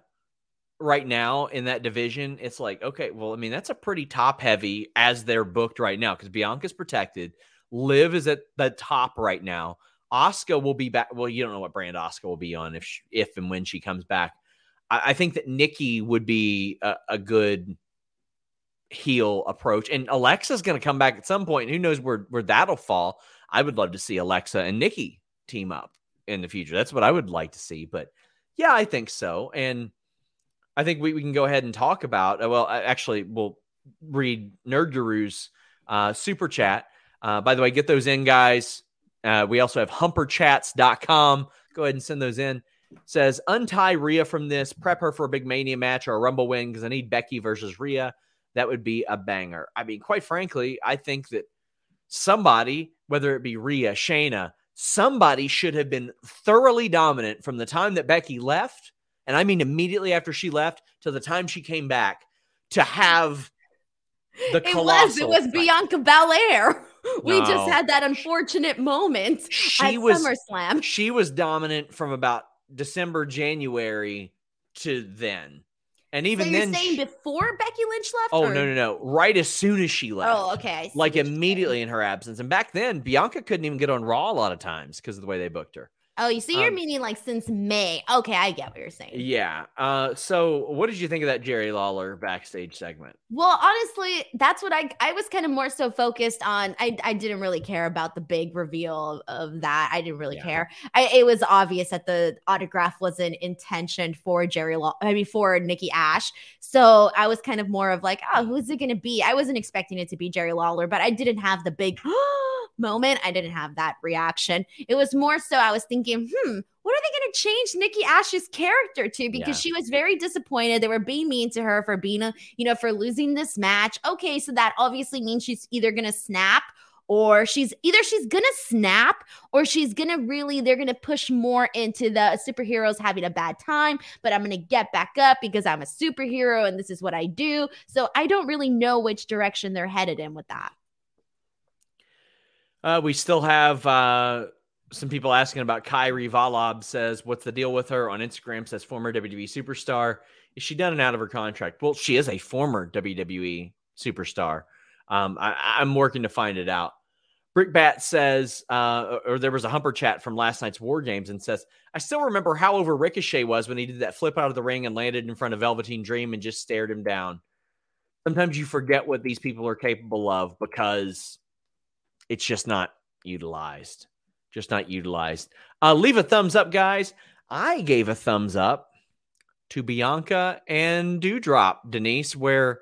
right now in that division, it's like, okay, well, I mean, that's a pretty top heavy as they're booked right now because Bianca's protected. Liv is at the top right now. Asuka will be back. Well, you don't know what brand Asuka will be on if she, if and when she comes back. I, I think that Nikki would be a, a good heel approach, and Alexa's going to come back at some point. Who knows where where that'll fall? I would love to see Alexa and Nikki team up in the future. That's what I would like to see. But yeah, I think so. And I think we, we can go ahead and talk about. uh, Well, actually, we'll read Nerd Guru's uh, super chat. Uh, by the way, get those in, guys. Uh, we also have humperchats.com. Go ahead and send those in. Says, untie Rhea from this, prep her for a big Mania match or a Rumble win because I need Becky versus Rhea. That would be a banger. I mean, quite frankly, I think that somebody, whether it be Rhea, Shayna, somebody should have been thoroughly dominant from the time that Becky left, and I mean immediately after she left to the time she came back to have the it was. It was fight. Bianca Belair. we No. just had that unfortunate moment She at was SummerSlam. she was dominant from about December, January to then. And even so then saying she- before Becky Lynch left? Oh or- no, no, no. Right as soon as she left. Oh, okay. Like what you're saying. immediately in her absence. And back then, Bianca couldn't even get on Raw a lot of times because of the way they booked her. Oh, you see, you're um, meaning like since May. Okay, I get what you're saying. Yeah. Uh, so what did you think of that Jerry Lawler backstage segment? Well, honestly, that's what I I was kind of more so focused on. I I didn't really care about the big reveal of, of that. I didn't really Yeah. care. I, it was obvious that the autograph wasn't intentioned for Jerry Law. I mean, for Nikki Ash. So I was kind of more of like, oh, who's it going to be? I wasn't expecting it to be Jerry Lawler, but I didn't have the big moment, I didn't have that reaction. It was more so I was thinking, hmm, what are they going to change Nikki Ash's character to? Because yeah. she was very disappointed. They were being mean to her for being a, you know, for losing this match. Okay, so that obviously means she's either going to snap or she's either she's gonna snap or she's gonna really they're gonna push more into the superheroes having a bad time but i'm gonna get back up because i'm a superhero and this is what i do so i don't really know which direction they're headed in with that uh, we still have uh, some people asking about Kairi Valab says, What's the deal with her on Instagram? Says former WWE superstar. Is she done and out of her contract? Well, she is a former WWE superstar. Um, I, am working to find it out. Brickbat says, uh, or there was a Humper chat from last night's War Games and says, I still remember how over Ricochet was when he did that flip out of the ring and landed in front of Velveteen Dream and just stared him down. Sometimes you forget what these people are capable of because it's just not utilized. Just not utilized. Uh, leave a thumbs up, guys. I gave a thumbs up to Bianca and Doudrop, Denise, where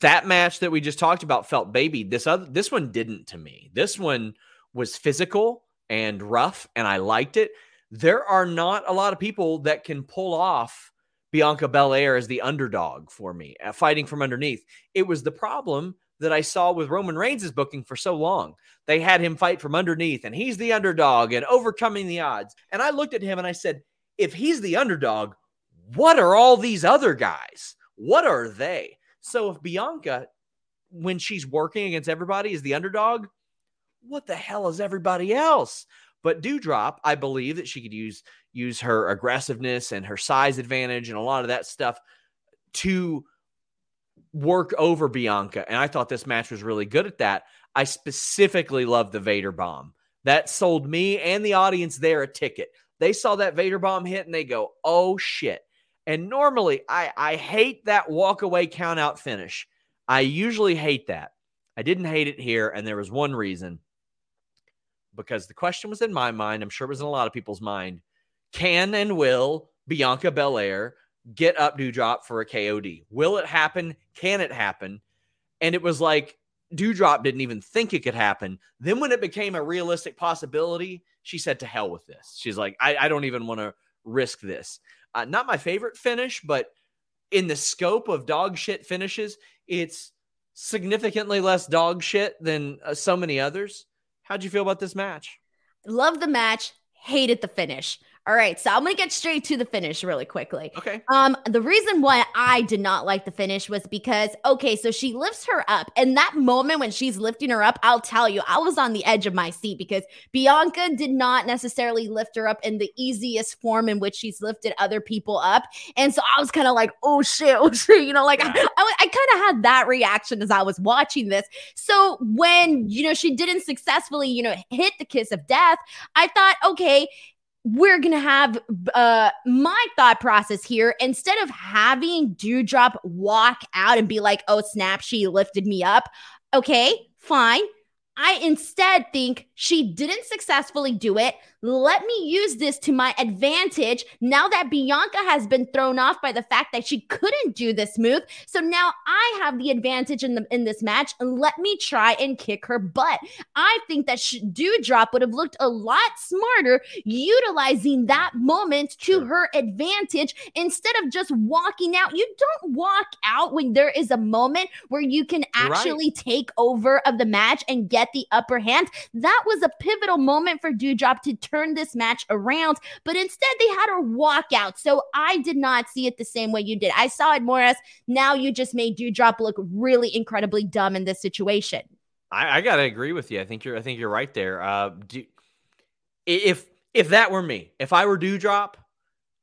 that match that we just talked about felt baby. This other this one didn't to me. This one was physical and rough, and I liked it. There are not a lot of people that can pull off Bianca Belair as the underdog for me, uh, fighting from underneath. It was the problem that I saw with Roman Reigns' booking for so long. They had him fight from underneath, and he's the underdog and overcoming the odds. And I looked at him and I said, if he's the underdog, what are all these other guys? What are they? So if Bianca, when she's working against everybody, is the underdog, what the hell is everybody else? But Doudrop, I believe that she could use use her aggressiveness and her size advantage and a lot of that stuff to work over Bianca. And I thought this match was really good at that. I specifically love the Vader bomb. That sold me and the audience there a ticket. They saw that Vader bomb hit and they go, oh shit. And normally I, I hate that walk away count out finish. I usually hate that. I didn't hate it here. And there was one reason because the question was in my mind. I'm sure it was in a lot of people's mind. Can and will Bianca Belair get up Doudrop for a KOD? Will it happen? Can it happen? And it was like Doudrop didn't even think it could happen. Then when it became a realistic possibility, she said to hell with this. She's like, I, I don't even want to risk this. Uh, not my favorite finish, but in the scope of dog shit finishes, it's significantly less dog shit than uh, so many others. How'd you feel about this match? Love the match, hated the finish. All right, so I'm gonna get straight to the finish really quickly. Okay. Um, the reason why I did not like the finish was because okay, so she lifts her up, and that moment when she's lifting her up, I'll tell you, I was on the edge of my seat because Bianca did not necessarily lift her up in the easiest form in which she's lifted other people up, and so I was kind of like, oh shit, oh shit, you know, like I, I, I kind of had that reaction as I was watching this. So when you know she didn't successfully, you know, hit the kiss of death, I thought, okay we're gonna have uh my thought process here instead of having Doudrop walk out and be like oh snap she lifted me up. Okay fine i instead think she didn't successfully do it let me use this to my advantage now that Bianca has been thrown off by the fact that she couldn't do this move. So now I have the advantage in the in this match. Let me try and kick her butt. I think that Doudrop would have looked a lot smarter utilizing that moment to sure. her advantage instead of just walking out. You don't walk out when there is a moment where you can actually right. take over of the match and get the upper hand. That was a pivotal moment for Doudrop to turn this match around, but instead they had her walk out. So I did not see it the same way you did. I saw it more as now you just made Doudrop look really incredibly dumb in this situation. I, I gotta agree with you. I think you're I think you're right there. Uh, do, if if that were me, if I were Doudrop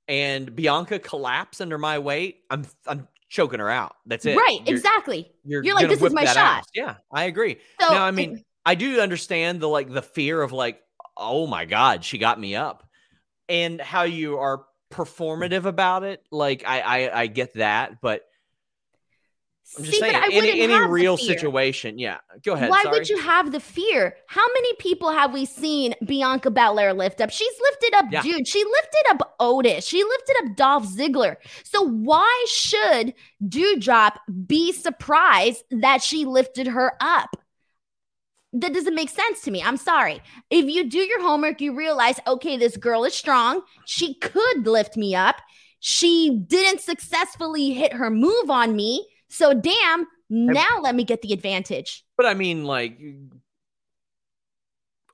and Bianca collapsed under my weight, I'm I'm choking her out. That's it. Right, you're, exactly. You're, you're like, this is my shot. Ass. Yeah, I agree. So, now, I mean, I do understand the like the fear of like, oh my god, she got me up, and how you are performative about it. Like I I, I get that, but. I'm just See, saying, any, any real situation. Yeah, go ahead. Why sorry. would you have the fear? How many people have we seen Bianca Belair lift up? She's lifted up yeah. dude. She lifted up Otis. She lifted up Dolph Ziggler. So why should Doudrop be surprised that she lifted her up? That doesn't make sense to me. I'm sorry. If you do your homework, you realize, okay, this girl is strong. She could lift me up. She didn't successfully hit her move on me. So, damn, now let me get the advantage. But I mean, like,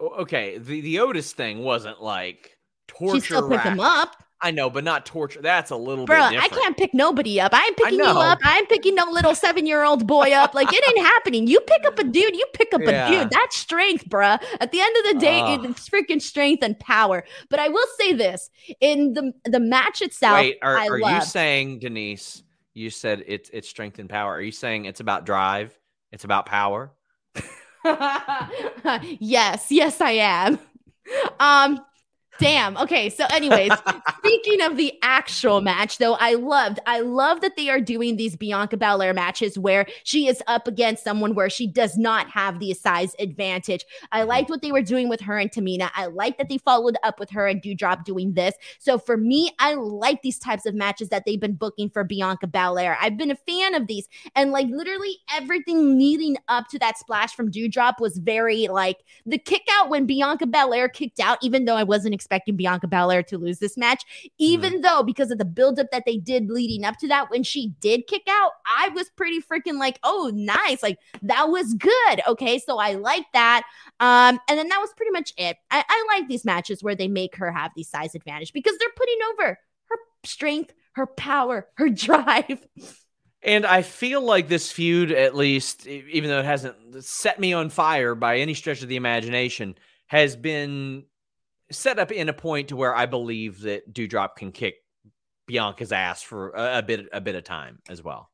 okay, the, the Otis thing wasn't like torture. She still picked him up. I know, but not torture. That's a little Bro, bit I can't pick nobody up. I'm picking you up. I'm picking no little seven year old boy up. Like it ain't happening. You pick up a dude, you pick up Yeah. a dude. That's strength, bruh. At the end of the day, Ugh. it's freaking strength and power. But I will say this in the the match itself, Wait, are, I are you saying, Denise? You said it's it's strength and power. Are you saying it's about drive? It's about power. yes, yes, I am. Um, damn. Okay, so anyways, speaking of the actual match, though, I loved, I love that they are doing these Bianca Belair matches where she is up against someone where she does not have the size advantage. I mm-hmm. liked what they were doing with her and Tamina. I like that they followed up with her and Doudrop doing this. So for me, I like these types of matches that they've been booking for Bianca Belair. I've been a fan of these, and like literally everything leading up to that splash from Doudrop was very like the kick out when Bianca Belair kicked out, even though I wasn't expecting Bianca Belair to lose this match, even though because of the buildup that they did leading up to that, when she did kick out, I was pretty freaking like, oh, nice. Like that was good. Okay. So I like that. Um, and then that was pretty much it. I, I like these matches where they make her have the size advantage because they're putting over her strength, her power, her drive. And I feel like this feud, at least, even though it hasn't set me on fire by any stretch of the imagination, has been set up in a point to where I believe that Doudrop can kick Bianca's ass for a, a bit a bit of time as well.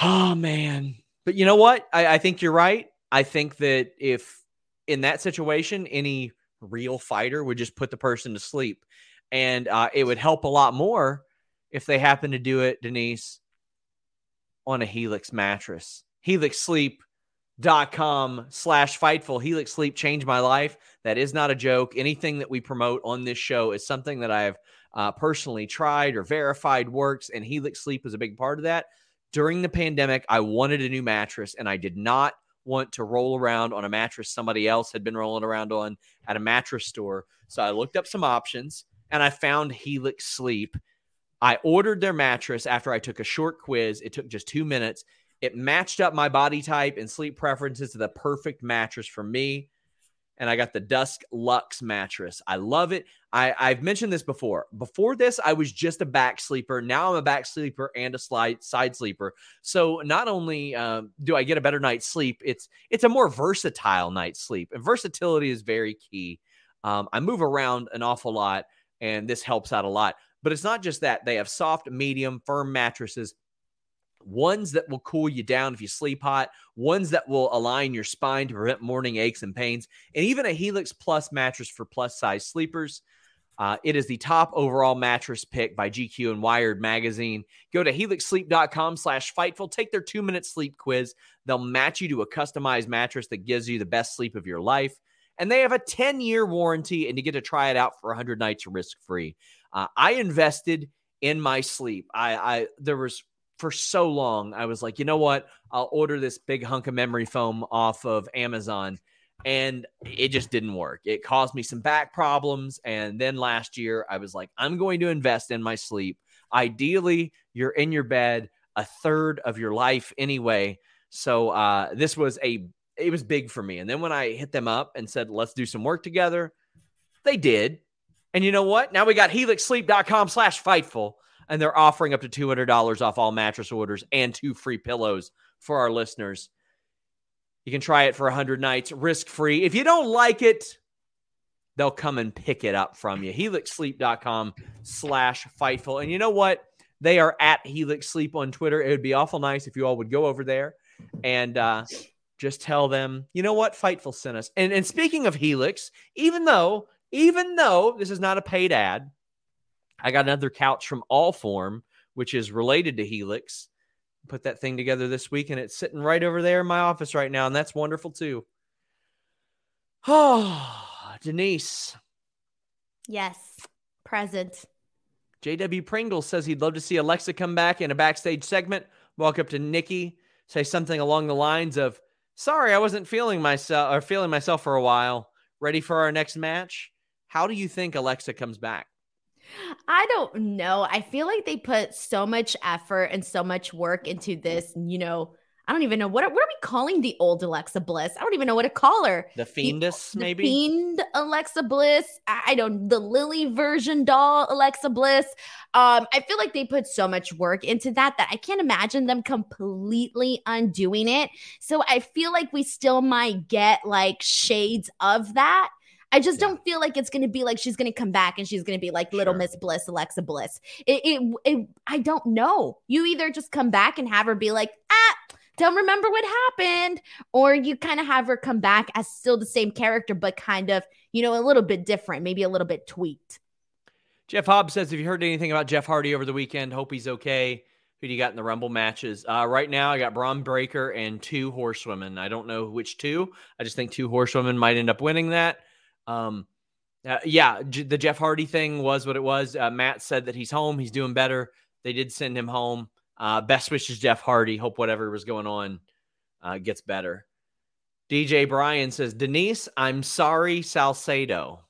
Oh man. But you know what? I, I think you're right. I think that if in that situation, any real fighter would just put the person to sleep. And uh, it would help a lot more if they happen to do it, Denise, on a Helix mattress. HelixSleep.com slash fightful. Helix Sleep changed my life. That is not a joke. Anything that we promote on this show is something that I have uh, personally tried or verified works, and Helix Sleep is a big part of that. During the pandemic, I wanted a new mattress, and I did not want to roll around on a mattress somebody else had been rolling around on at a mattress store. So I looked up some options and I found Helix Sleep. I ordered their mattress after I took a short quiz. It took just two minutes. It matched up my body type and sleep preferences to the perfect mattress for me. And I got the Dusk Luxe mattress. I love it. I, I've mentioned this before. Before this, I was just a back sleeper. Now I'm a back sleeper and a slide side sleeper. So not only um, do I get a better night's sleep, it's it's a more versatile night's sleep. And versatility is very key. Um, I move around an awful lot, and this helps out a lot. But it's not just that. They have soft, medium, firm mattresses, ones that will cool you down if you sleep hot, ones that will align your spine to prevent morning aches and pains, and even a Helix Plus mattress for plus size sleepers. Uh, it is the top overall mattress pick by GQ and Wired magazine. Go to helixsleep.com slash fightful. Take their two minute sleep quiz. They'll match you to a customized mattress that gives you the best sleep of your life. And they have a 10 year warranty, and you get to try it out for 100 nights risk free. Uh, I invested in my sleep. I, I there was for so long. I was like, you know what? I'll order this big hunk of memory foam off of Amazon, and it just didn't work. It caused me some back problems. And then last year, I was like, I'm going to invest in my sleep. Ideally, you're in your bed a third of your life anyway. So uh, this was a it was big for me. And then when I hit them up and said, let's do some work together, they did. And you know what? Now we got helixsleep.com slash fightful, and they're offering up to $200 off all mattress orders and two free pillows for our listeners. You can try it for 100 nights risk free. If you don't like it, they'll come and pick it up from you. helixsleep.com slash fightful. And you know what? They are at Helix Sleep on Twitter. It would be awful nice if you all would go over there and uh, just tell them, you know what, Fightful sent us. And and speaking of Helix, even though even though this is not a paid ad, I got another couch from Allform, which is related to Helix. Put that thing together this week, and it's sitting right over there in my office right now, and that's wonderful too. Oh, Denise. Yes, present. JW Pringle says he'd love to see Alexa come back in a backstage segment, walk up to Nikki, say something along the lines of, Sorry, I wasn't feeling myself or feeling myself for a while. Ready for our next match? How do you think Alexa comes back? I don't know. I feel like they put so much effort and so much work into this, you know, I don't even know what what are we calling the old Alexa Bliss? I don't even know what to call her. The Fiendess, the, maybe. Fiend Alexa Bliss. I don't the Lily version doll Alexa Bliss. Um, I feel like they put so much work into that that I can't imagine them completely undoing it. So I feel like we still might get like shades of that. I just yeah. don't feel like it's going to be like she's going to come back and she's going to be like Little sure. Miss Bliss, Alexa Bliss. It, it, it, I don't know. You either just come back and have her be like, ah, don't remember what happened. Or you kind of have her come back as still the same character, but kind of, you know, a little bit different, maybe a little bit tweaked. Jeff Hobbs says, Have you heard anything about Jeff Hardy over the weekend? Hope he's okay. Who do you got in the Rumble matches? Uh, right now, I got Bron Breakker and two horsewomen. I don't know which two. I just think two horsewomen might end up winning that. Um, uh, yeah, J- the Jeff Hardy thing was what it was. Uh, Matt said that he's home. He's doing better. They did send him home. Uh, best wishes, Jeff Hardy. Hope whatever was going on uh, gets better. DJ Bryan says, Denise, I'm sorry, Salcedo.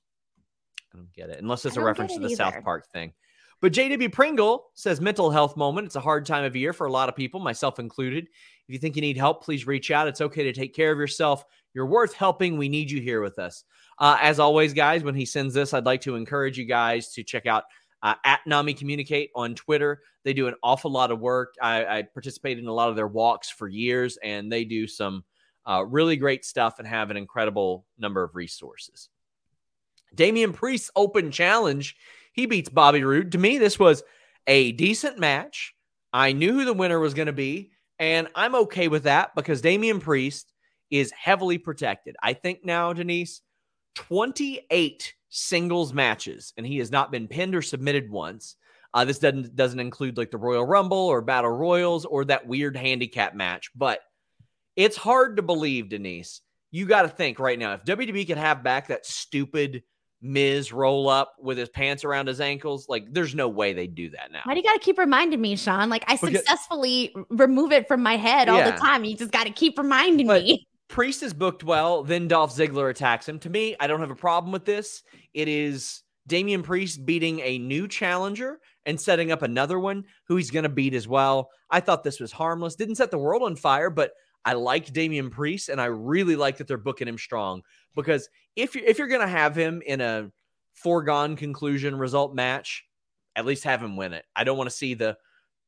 I don't get it, unless it's a reference it to the either. South Park thing. But JW Pringle says, mental health moment. It's a hard time of year for a lot of people, myself included. If you think you need help, please reach out. It's okay to take care of yourself. You're worth helping. We need you here with us. Uh, as always, guys, when he sends this, I'd like to encourage you guys to check out uh, at Nami Communicate on Twitter. They do an awful lot of work. I, I participate in a lot of their walks for years, and they do some uh, really great stuff and have an incredible number of resources. Damian Priest Open Challenge. He beats Bobby Roode. To me, this was a decent match. I knew who the winner was going to be, and I'm okay with that because Damian Priest is heavily protected. I think now, Denise, 28 singles matches, and he has not been pinned or submitted once. Uh, this doesn't doesn't include like the Royal Rumble or Battle Royals or that weird handicap match, but it's hard to believe, Denise. You got to think right now if WWE could have back that stupid Miz roll up with his pants around his ankles, like there's no way they'd do that now. Why do you got to keep reminding me, Sean? Like I because, successfully remove it from my head all yeah. the time. You just got to keep reminding but, me. Priest is booked well, then Dolph Ziggler attacks him. To me, I don't have a problem with this. It is Damian Priest beating a new challenger and setting up another one who he's going to beat as well. I thought this was harmless. Didn't set the world on fire, but I like Damian Priest and I really like that they're booking him strong because if you're, if you're going to have him in a foregone conclusion result match, at least have him win it. I don't want to see the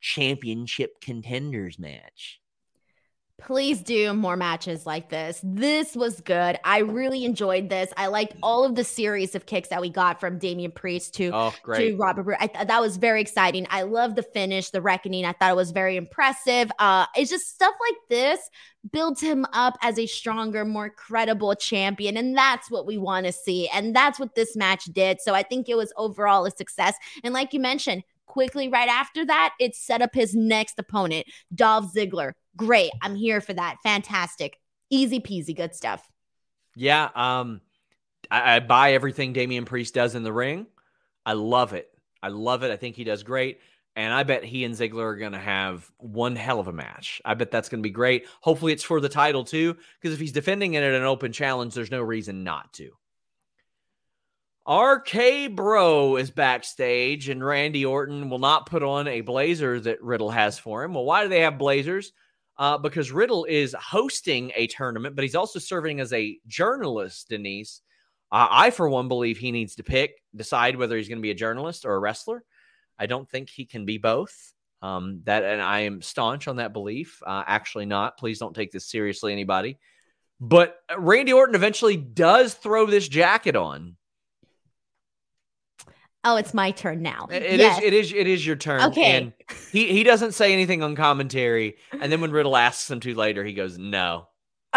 championship contenders match. Please do more matches like this. This was good. I really enjoyed this. I liked all of the series of kicks that we got from Damian Priest to, oh, to Robert. I th- that was very exciting. I love the finish, the reckoning. I thought it was very impressive. Uh, it's just stuff like this builds him up as a stronger, more credible champion. And that's what we want to see. And that's what this match did. So I think it was overall a success. And like you mentioned, quickly right after that, it set up his next opponent, Dolph Ziggler. Great. I'm here for that. Fantastic. Easy peasy. Good stuff. Yeah. Um, I, I buy everything Damian Priest does in the ring. I love it. I love it. I think he does great. And I bet he and Ziggler are going to have one hell of a match. I bet that's going to be great. Hopefully, it's for the title too, because if he's defending it at an open challenge, there's no reason not to. RK Bro is backstage, and Randy Orton will not put on a blazer that Riddle has for him. Well, why do they have blazers? Uh, because Riddle is hosting a tournament, but he's also serving as a journalist, Denise. Uh, I, for one, believe he needs to pick, decide whether he's going to be a journalist or a wrestler. I don't think he can be both. Um, that, and I am staunch on that belief. Uh, actually, not. Please don't take this seriously, anybody. But Randy Orton eventually does throw this jacket on Oh, it's my turn now. It yes. is. It is. It is your turn. Okay. And he he doesn't say anything on commentary, and then when Riddle asks him to later, he goes, "No."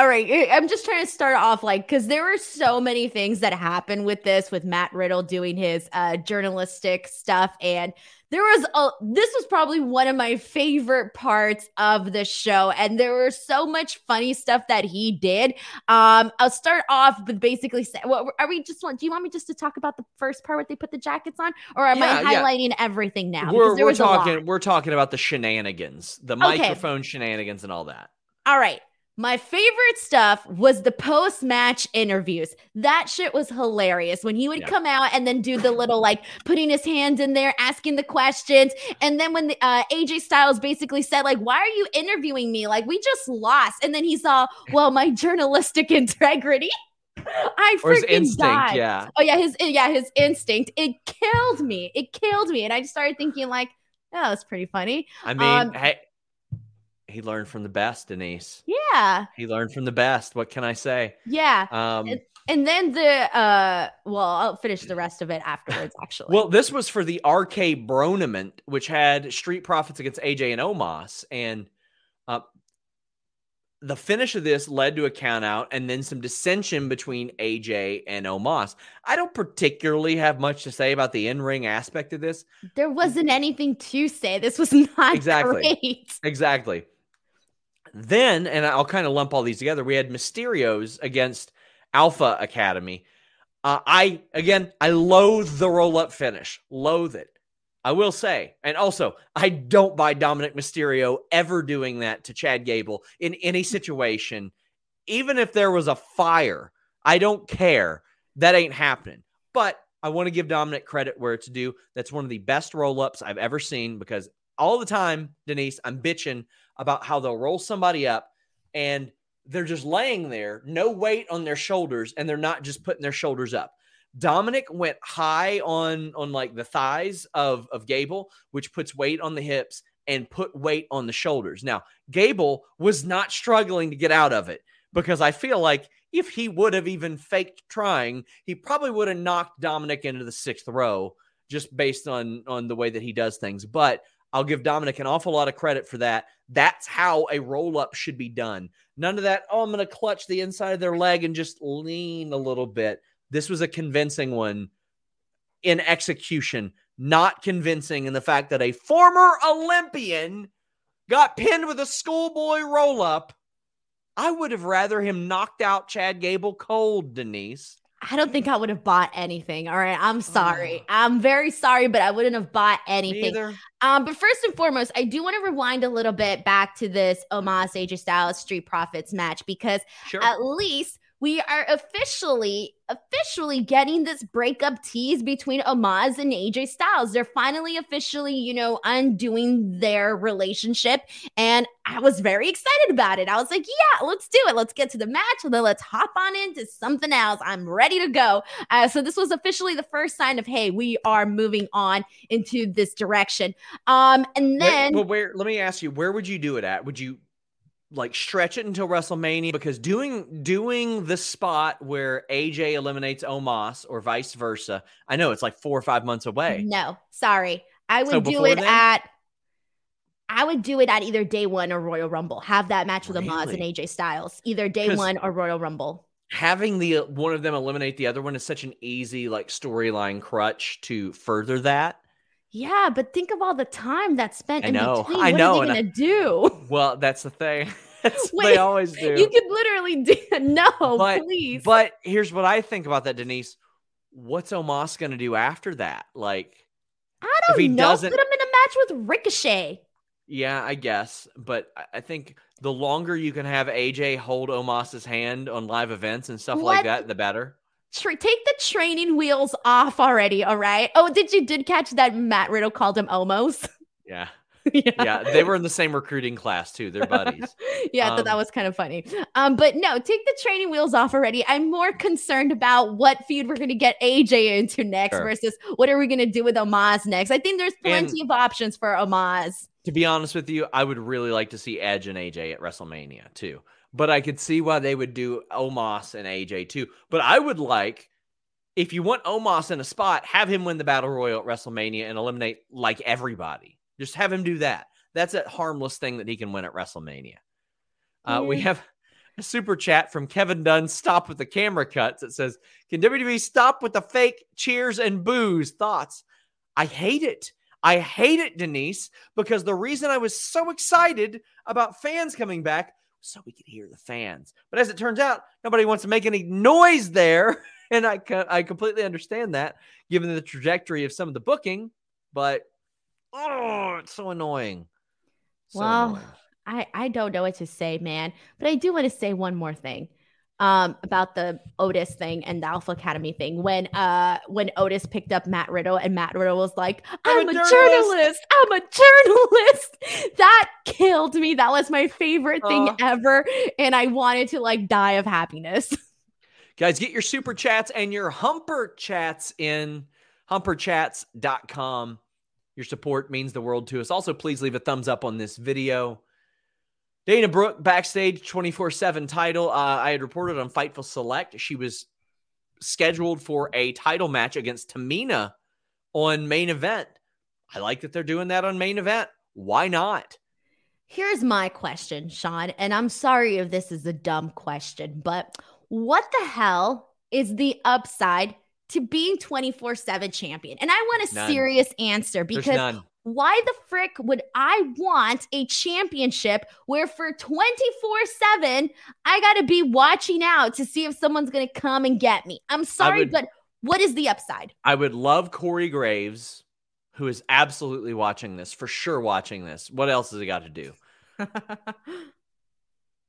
All right, I'm just trying to start off like because there were so many things that happened with this, with Matt Riddle doing his uh, journalistic stuff, and there was a this was probably one of my favorite parts of the show and there was so much funny stuff that he did. Um i'll start off with basically say, well, are we just want do you want me just to talk about the first part where they put the jackets on or am yeah, i highlighting yeah. everything now? We're, we're talking we're talking about the shenanigans the okay. microphone shenanigans and all that. All right My favorite stuff was the post match interviews. That shit was hilarious when he would Yeah. come out and then do the little like putting his hands in there, asking the questions. And then when the, uh, AJ Styles basically said, like, why are you interviewing me? Like, we just lost. And then he saw, well, my journalistic integrity. I Or his freaking instinct, died. yeah. Oh yeah, his yeah, his instinct. It killed me. It killed me. And I just started thinking, like, oh, that's pretty funny. I mean, Um, hey, he learned from the best, Denise. Yeah. He learned from the best. What can I say? Yeah. Um, And- And then the uh well, I'll finish the rest of it afterwards, actually. well, this was for the RK Bronament, which had Street Profits against AJ and Omos, and uh, the finish of this led to a count out and then some dissension between AJ and Omos. I don't particularly have much to say about the in-ring aspect of this. there wasn't anything to say. This was not Exactly. great. Exactly. Then, and I'll kind of lump all these together, we had Mysterios against Alpha Academy. Uh, I, again, I loathe the roll up finish. Loathe it. I will say. And also, I don't buy Dominic Mysterio ever doing that to Chad Gable in any situation. Even if there was a fire, I don't care. That ain't happening. But I want to give Dominic credit where it's due. That's one of the best roll ups I've ever seen because all the time, Denise, I'm bitching about how they'll roll somebody up and they're just laying there, no weight on their shoulders, and they're not just putting their shoulders up. Dominic went high on on like the thighs of of Gable, which puts weight on the hips and put weight on the shoulders. Now, Gable was not struggling to get out of it because I feel like if he would have even faked trying, he probably would have knocked Dominic into the sixth row just based on on the way that he does things. But I'll give Dominic an awful lot of credit for that. That's how a roll up should be done. None of that, oh, I'm going to clutch the inside of their leg and just lean a little bit. This was a convincing one in execution, not convincing in the fact that a former Olympian got pinned with a schoolboy roll up. I would have rather him knocked out Chad Gable cold, Denise. I don't think I would have bought anything. All right. I'm sorry. Oh. I'm very sorry, but I wouldn't have bought anything. Um, but first and foremost, I do want to rewind a little bit back to this Omos AJ Styles Street Profits match because Sure. at least we are officially officially getting this breakup tease between Amaz and AJ Styles. They're finally officially, you know, undoing their relationship. And I was very excited about it. I was like, yeah, let's do it. Let's get to the match and then let's hop on into something else. I'm ready to go. Uh, so this was officially the first sign of, hey, we are moving on into this direction. Um, and Wait, then but where? Let me ask you, where would you do it at? Would you like stretch it until WrestleMania? Because doing doing the spot where AJ eliminates Omos or vice versa, I know it's like four or five months away. No, sorry. I would So do it then? at I would do it at either day one or Royal Rumble. Have that match with Amaz and AJ Styles, either day one or Royal Rumble. Having the uh, one of them eliminate the other one is such an easy like storyline crutch to further that. Yeah, but think of all the time that's spent I in know, between. I what know, are they gonna do? Well, that's the thing. That's what Wait, they always do. You could literally do no, But- please. But here's what I think about that, Denise. What's Omos going to do after that? Like, I don't if he know. doesn't- Put him in a match with Ricochet. yeah, I guess. But I- I think the longer you can have AJ hold Omos's hand on live events and stuff like that, the better. Tra- take the training wheels off already. All right. Oh, did you did catch that Matt Riddle called him Omos? Yeah. yeah. Yeah. They were in the same recruiting class, too. They're buddies. yeah, I thought that Um, was kind of funny. Um, but no, take the training wheels off already. I'm more concerned about what feud we're gonna get AJ into next Sure. versus what are we gonna do with Omaz next. I think there's And- plenty of options for Omaz. to be honest with you, I would really like to see Edge and AJ at WrestleMania, too. But I could see why they would do Omos and AJ, too. But I would like. If you want Omos in a spot, have him win the Battle Royal at WrestleMania and eliminate like everybody. Just have him do that. That's a harmless thing that he can win at WrestleMania. Uh, we have a super chat from Kevin Dunn. Stop with the camera cuts. It says, "Can WWE stop with the fake cheers and boos?" Thoughts? I hate it. I hate it, Denise, because the reason I was so excited about fans coming back so we could hear the fans. But as it turns out, nobody wants to make any noise there, and I I completely understand that given the trajectory of some of the booking. But oh, it's so annoying. So Well, annoying. I I don't know what to say, man. But I do want to say one more thing um, about the Otis thing and the Alpha Academy thing. When uh when Otis picked up Matt Riddle and Matt Riddle was like, "I'm, I'm a, journalist. journalist. I'm a journalist." That killed me. That was my favorite thing uh, ever, and I wanted to like die of happiness. Guys, get your super chats and your humper chats in humperchats.com. Your support means the world to us. Also, please leave a thumbs up on this video. Dana Brooke backstage 24 7 title. Uh, I had reported on Fightful Select. She was scheduled for a title match against Tamina on main event. I like that they're doing that on main event. Why not? Here's my question, Sean, and I'm sorry if this is a dumb question, but what the hell is the upside to being 24 7 champion? And I want a none. serious answer because why the frick would I want a championship where for 24 7, I got to be watching out to see if someone's going to come and get me? I'm sorry, would, but what is the upside? I would love Corey Graves, who is absolutely watching this, for sure watching this. What else has he got to do?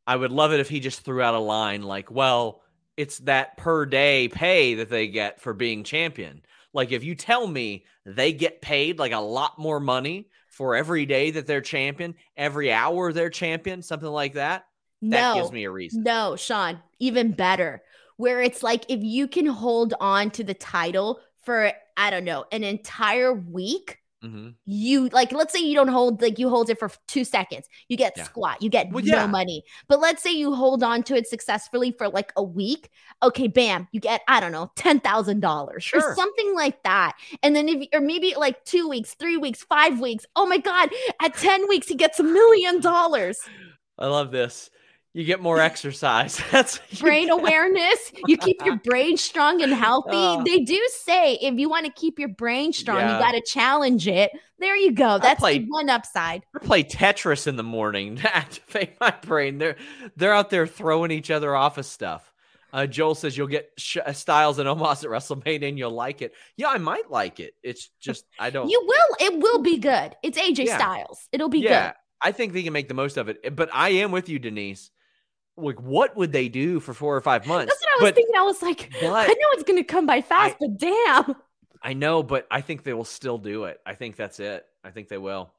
I would love it if he just threw out a line like, well, it's that per day pay that they get for being champion. Like if you tell me they get paid like a lot more money for every day that they're champion, every hour they're champion, something like that, no, that gives me a reason. No, Sean, even better. Where it's like if you can hold on to the title for I don't know, an entire week Mm-hmm. You like, let's say you don't hold like you hold it for two seconds, you get yeah. squat, you get well, no yeah. money. But let's say you hold on to it successfully for like a week. Okay, bam, you get I don't know ten thousand dollars or something like that. And then if or maybe like two weeks, three weeks, five weeks. Oh my god, at ten weeks he gets a million dollars. I love this you get more exercise. That's brain awareness. You keep your brain strong and healthy. Oh. They do say if you want to keep your brain strong, yeah. you got to challenge it. There you go. That's play, one upside. I play Tetris in the morning to activate my brain. They're they're out there throwing each other off of stuff. Uh, Joel says you'll get Sh- uh, Styles and Omos at WrestleMania and you'll like it. Yeah, I might like it. It's just I don't. You will. It will be good. It's AJ yeah. Styles. It'll be yeah, good. I think they can make the most of it. But I am with you, Denise like what would they do for four or five months? That's what I was but, thinking. I was like, I know it's going to come by fast, I, but damn. I know, but I think they will still do it. I think that's it. I think they will.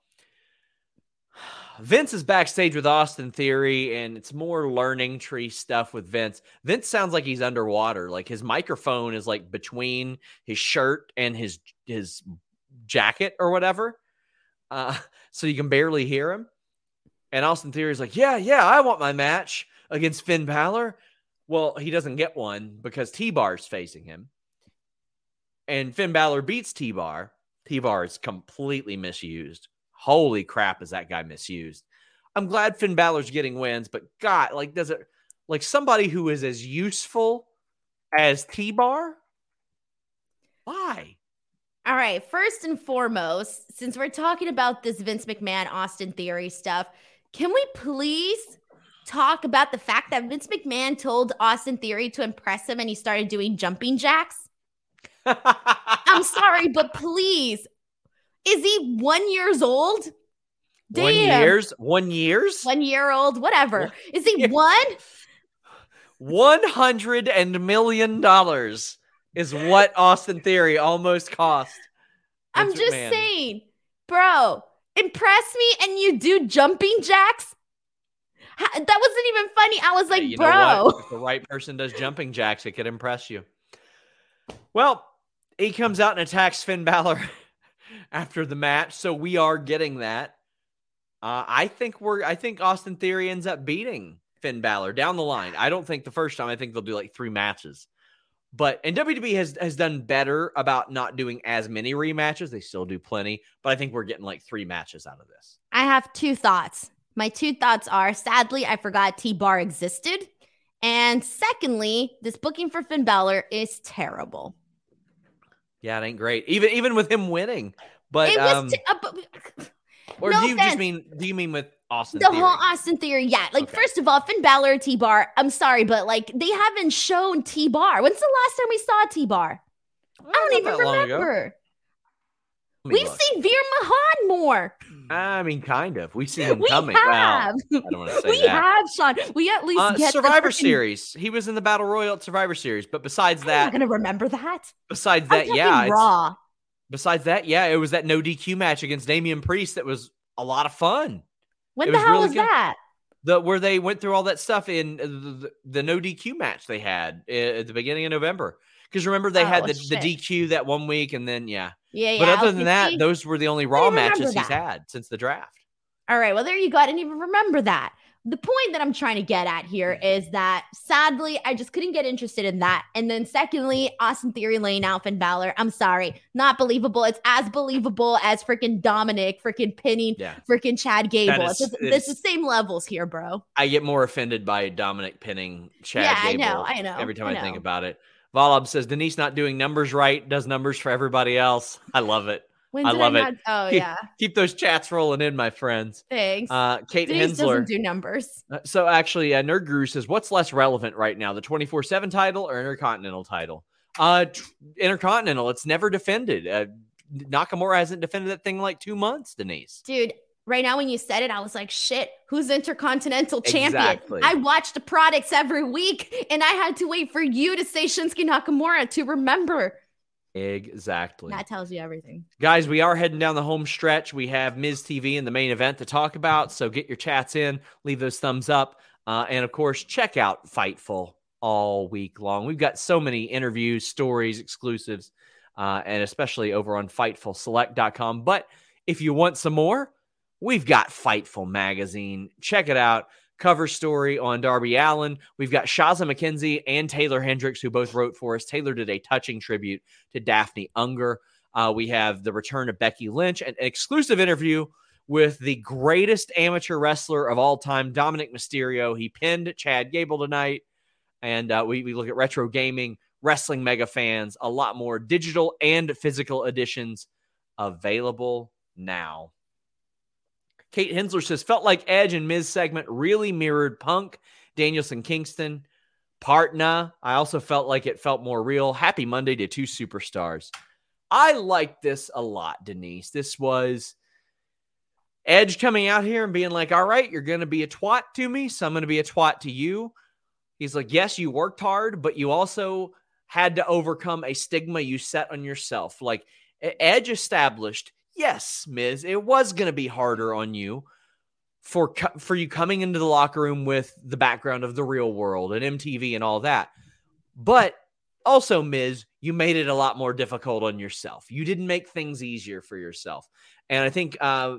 Vince is backstage with Austin Theory, and it's more learning tree stuff with Vince. Vince sounds like he's underwater. Like his microphone is like between his shirt and his his jacket or whatever, uh, so you can barely hear him. And Austin Theory is like, "Yeah, yeah, I want my match." Against Finn Balor? Well, he doesn't get one because T Bar's facing him. And Finn Balor beats T Bar. T Bar is completely misused. Holy crap, is that guy misused? I'm glad Finn Balor's getting wins, but God, like, does it like somebody who is as useful as T Bar? Why? All right. First and foremost, since we're talking about this Vince McMahon Austin Theory stuff, can we please talk about the fact that Vince McMahon told Austin Theory to impress him and he started doing jumping jacks? I'm sorry, but please, is he one years old? Damn. One years? One years? One year old? Whatever. Is he one? One hundred and million dollars is what Austin Theory almost cost. I'm just saying, bro, impress me and you do jumping jacks that wasn't even funny. I was like, bro. If the right person does jumping jacks, it could impress you. Well, he comes out and attacks Finn Balor after the match, so we are getting that. Uh, I think we're. I think Austin Theory ends up beating Finn Balor down the line. I don't think the first time. I think they'll do like three matches. But and WWE has has done better about not doing as many rematches. They still do plenty, but I think we're getting like three matches out of this. I have two thoughts. My two thoughts are sadly, I forgot T Bar existed. And secondly, this booking for Finn Balor is terrible. Yeah, it ain't great. Even even with him winning. But it um, t- uh, but, or no do you offense. just mean do you mean with Austin? The theory? whole Austin theory, yeah. Like okay. first of all, Finn Balor, T Bar. I'm sorry, but like they haven't shown T Bar. When's the last time we saw T Bar? I don't even remember. Me We've look. seen Veer Mahaan more. I mean, kind of. We've seen him We coming. have. Well, I don't want to say we that. have, Sean. We at least Uh, get the Survivor freaking- Series. He was in the Battle Royal at Survivor Series, but besides I'm not that, gonna remember that. besides I'm that, yeah, Raw. besides that, yeah, it was that no DQ match against Damian Priest that was a lot of fun. When it the was hell really was good. that? The where they went through all that stuff in the, the, the no DQ match they had uh, at the beginning of November. Because remember they had Oh, the, the shit. DQ that one week, and then yeah. Yeah, yeah. but other than that, those were the only Raw matches he's had since the draft. All right. Well, there you go. I didn't even remember that. The point that I'm trying to get at here is that sadly, I just couldn't get interested in that. And then, secondly, Austin Theory laying out Finn Balor. I'm sorry, not believable. It's as believable as freaking Dominik freaking pinning Yeah. freaking Chad Gable. is- it's, it's- it's the same levels here, bro. I get more offended by Dominik pinning Chad Yeah, I know, I know, every time I I, think about it. Volab says Denise not doing numbers right, does numbers for everybody else. I love it. When I love it. not- Oh Keep- yeah, Keep those chats rolling in, my friends. thanks. Uh, Kate Denise Hensler. doesn't do numbers. Uh, so actually, uh, Nerd Guru says, "What's less relevant right now, the twenty four seven title or Intercontinental title?" Uh, tr- Intercontinental. It's never defended. Uh, Nakamura hasn't defended that thing in like two months. Denise. Dude, right now when you said it, I was like, shit, who's intercontinental champion? Exactly. I watch the products every week and I had to wait for you to say Shinsuke Nakamura to remember. Exactly. That tells you everything. Guys, we are heading down the home stretch. We have Miz TV in the main event to talk about. So get your chats in, leave those thumbs up. Uh, and of course, check out Fightful all week long. We've got so many interviews, stories, exclusives, uh, and especially over on FightfulSelect.com. But if you want some more, we've got Fightful Magazine. Check it out. Cover story on Darby Allin. We've got Shazza McKenzie and Taylor Hendricks, who both wrote for us. Taylor did a touching tribute to Daffney Unger. Uh, we have the return of Becky Lynch, an exclusive interview with the greatest amateur wrestler of all time, Dominik Mysterio. He pinned Chad Gable tonight. And uh, we, we look at retro gaming, wrestling mega fans, a lot more digital and physical editions available now. Kate Hensler says, felt like Edge and Miz segment really mirrored Punk, Danielson Kingston, Partna. I also felt like it felt more real. Happy Monday to two superstars. I liked this a lot, Denise. This was Edge coming out here and being like, all right, you're going to be a twat to me. So I'm going to be a twat to you. He's like, yes, you worked hard, but you also had to overcome a stigma you set on yourself. Like Edge established, yes, Miz, it was going to be harder on you for for you coming into the locker room with the background of the real world and MTV and all that. But also, Miz, you made it a lot more difficult on yourself. You didn't make things easier for yourself. And I think uh,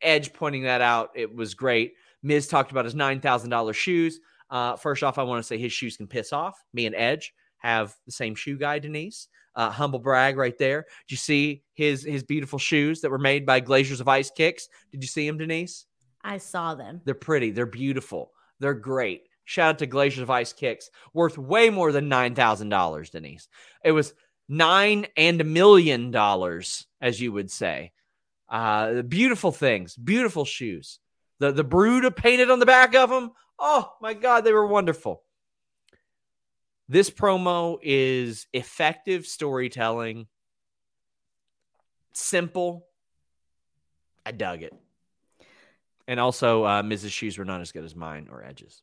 Edge pointing that out, it was great. Miz talked about his $9,000 shoes. Uh, first off, I want to say his shoes can piss off. Me and Edge have the same shoe guy, Denise. Uh, humble brag right there. Did you see his his beautiful shoes that were made by Glaciers of Ice Kicks? Did you see them, Denise? I saw them. They're pretty. They're beautiful. They're great. Shout out to Glaciers of Ice Kicks, worth way more than nine thousand dollars, Denise. It was nine and a million dollars, as you would say. Uh, beautiful things, beautiful shoes. The the Bruta painted on the back of them. Oh my God, they were wonderful. This promo is effective storytelling, simple. I dug it. And also, uh, Miz's Shoes were not as good as mine or Edges.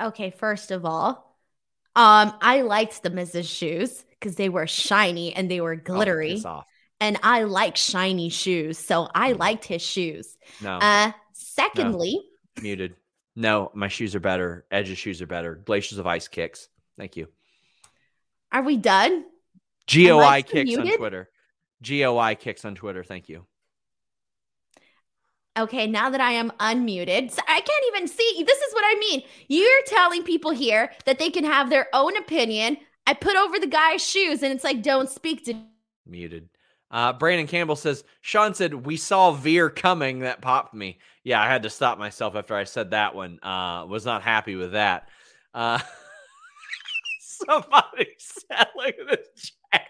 Okay, first of all, um, I liked the Miz's shoes because they were shiny and they were Oh, glittery. off. and I like shiny shoes, so I Mm. liked his shoes. No, Uh, secondly, muted. No, my shoes are better. Edge's shoes are better. Glaciers of Ice kicks. Thank you. are we done? GOI kicks on? Twitter. GOI kicks on Twitter. Thank you. Okay, now that I am unmuted, I can't even see. This is what I mean. You're telling people here that they can have their own opinion. I put over the guy's shoes, and it's like, don't speak to. Muted. Uh, Brandon Campbell says Sean said we saw Veer coming. That popped me. Yeah, I had to stop myself after I said that one. Uh, was not happy with that. Uh, somebody said, "Look at this chat."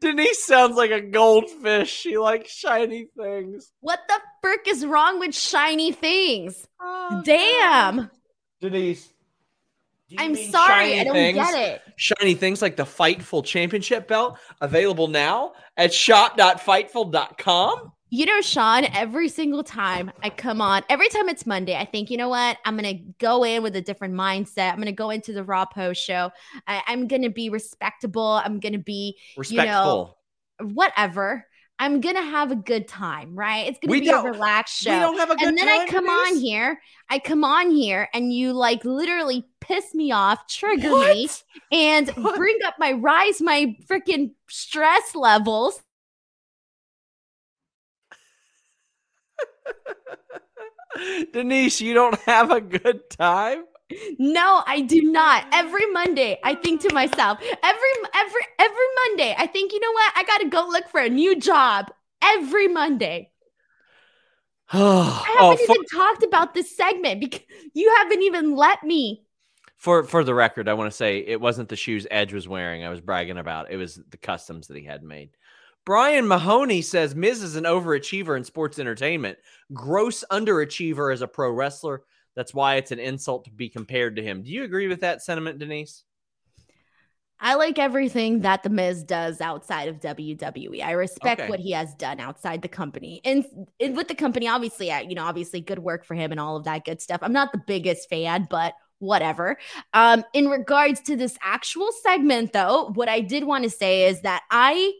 Denise sounds like a goldfish. She likes shiny things. What the frick is wrong with shiny things? Oh, Damn. Denise, I'm sorry, I don't things, get it. Shiny things like the Fightful Championship belt available now at shop.fightful.com. You know, Sean, every single time I come on, every time it's Monday, I think, you know what? I'm going to go in with a different mindset. I'm going to go into the Raw Post show. I, am going to be respectable. I'm going to be, respectful. You know, whatever. I'm gonna have a good time, right? It's gonna we be a relaxed show. We don't have a good and then I come on here, I come on here, and you like literally piss me off, trigger what? me, and what? bring up my rise my freaking stress levels. Denise, you don't have a good time. No, I do not. Every Monday, I think to myself, every every every Monday, I think, you know what? I got to go look for a new job every Monday. Oh, I haven't oh, for- even talked about this segment because you haven't even let me. For for the record, I want to say it wasn't the shoes Edge was wearing. I was bragging about. It was the customs that he had made. Brian Mahoney says Miz is an overachiever in sports entertainment, gross underachiever as a pro wrestler. That's why it's an insult to be compared to him. Do you agree with that sentiment, Denise? I like everything that the Miz does outside of WWE. I respect okay. what he has done outside the company, and, and with the company, obviously, you know, obviously, good work for him and all of that good stuff. I'm not the biggest fan, but whatever. Um, in regards to this actual segment, though, what I did want to say is that I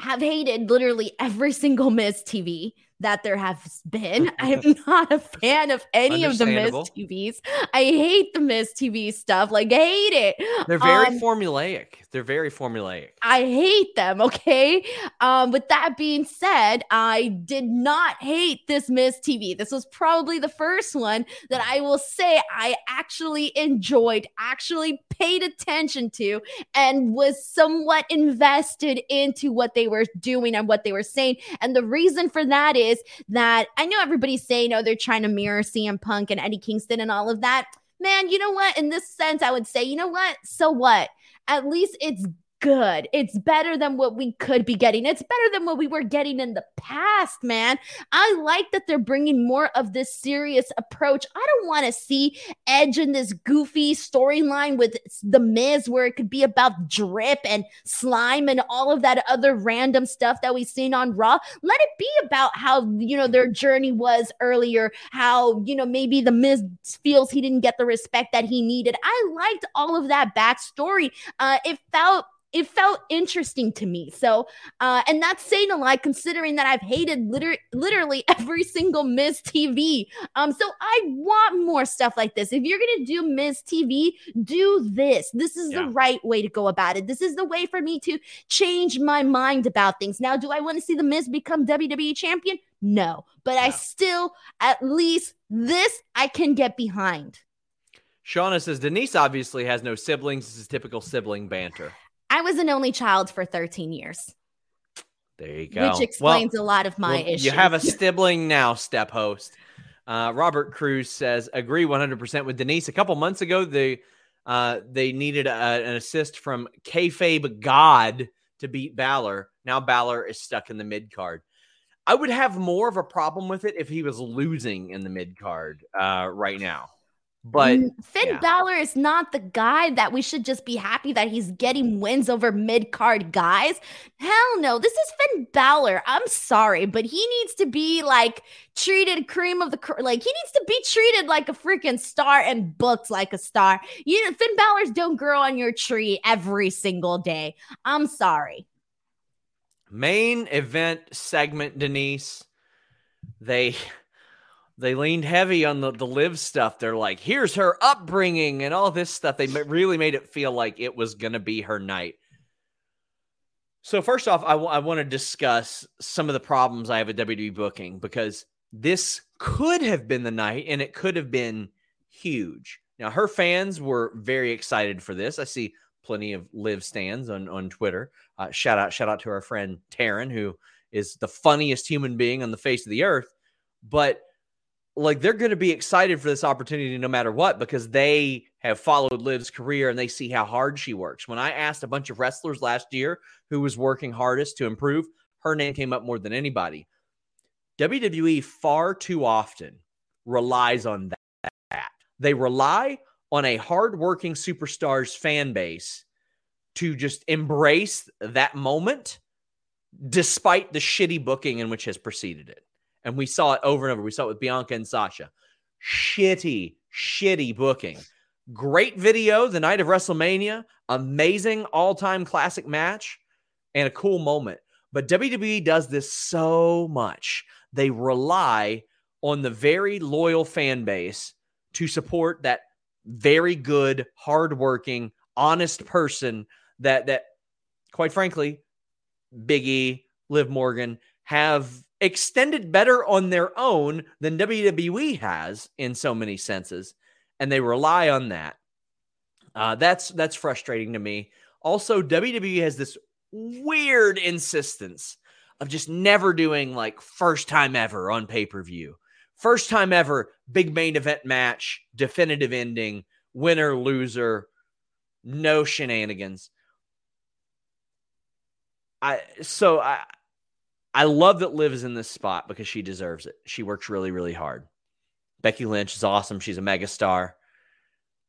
have hated literally every single Miz TV that there has been. I am not a fan of any of the Miss TVs. I hate the Miz TV stuff. Like, I hate it. They're very um, formulaic. They're very formulaic. I hate them. Okay. Um, with that being said, I did not hate this Miz TV. This was probably the first one that I will say I actually enjoyed, actually paid attention to, and was somewhat invested into what they were doing and what they were saying. And the reason for that is that I know everybody's saying, oh, they're trying to mirror CM Punk and Eddie Kingston and all of that. Man, you know what? In this sense, I would say, you know what? So what? At least it's good. It's better than what we could be getting. It's better than what we were getting in the past, man. I like that they're bringing more of this serious approach. I don't want to see Edge in this goofy storyline with The Miz where it could be about drip and slime and all of that other random stuff that we've seen on Raw. Let it be about how, you know, their journey was earlier, how, you know, maybe The Miz feels he didn't get the respect that he needed. I liked all of that backstory. Uh, it felt it felt interesting to me. So, uh, and that's saying a lot considering that I've hated liter- literally every single Miz TV. Um, so I want more stuff like this. If you're gonna do Miz TV, do this. This is yeah. the right way to go about it. This is the way for me to change my mind about things. Now, do I want to see the Miz become WWE champion? No, but I still, at least this, I can get behind. Shauna says Denise obviously has no siblings. This is typical sibling banter. I was an only child for 13 years. There you go. Which explains well, a lot of my well, issues. You have a sibling now, step host. Uh, Robert Cruz says, agree 100% with Denise. A couple months ago, they, uh, they needed a, an assist from kayfabe God to beat Balor. Now Balor is stuck in the mid card. I would have more of a problem with it if he was losing in the mid card uh, right now. But mm, Finn yeah. Balor is not the guy that we should just be happy that he's getting wins over mid card guys. Hell no, this is Finn Balor. I'm sorry, but he needs to be like treated cream of the cr- like he needs to be treated like a freaking star and booked like a star. You know, Finn Balor's don't grow on your tree every single day. I'm sorry. Main event segment, Denise. They they leaned heavy on the, the Liv stuff. They're like, here's her upbringing and all this stuff. They really made it feel like it was going to be her night. So, first off, I, w- I want to discuss some of the problems I have with WWE booking because this could have been the night and it could have been huge. Now, her fans were very excited for this. I see plenty of Liv stands on, on Twitter. Uh, shout out, shout out to our friend Taryn, who is the funniest human being on the face of the earth. But like they're going to be excited for this opportunity no matter what because they have followed Liv's career and they see how hard she works. When I asked a bunch of wrestlers last year who was working hardest to improve, her name came up more than anybody. WWE far too often relies on that. They rely on a hardworking superstars fan base to just embrace that moment despite the shitty booking in which has preceded it. And we saw it over and over. We saw it with Bianca and Sasha. Shitty, shitty booking. Great video the night of WrestleMania. Amazing all time classic match and a cool moment. But WWE does this so much. They rely on the very loyal fan base to support that very good, hardworking, honest person that that quite frankly, Biggie, Liv Morgan have extended better on their own than WWE has in so many senses, and they rely on that. Uh, that's that's frustrating to me. Also, WWE has this weird insistence of just never doing like first time ever on pay per view. First time ever, big main event match, definitive ending, winner, loser, no shenanigans. I so I I love that Liv is in this spot because she deserves it. She works really, really hard. Becky Lynch is awesome. She's a megastar.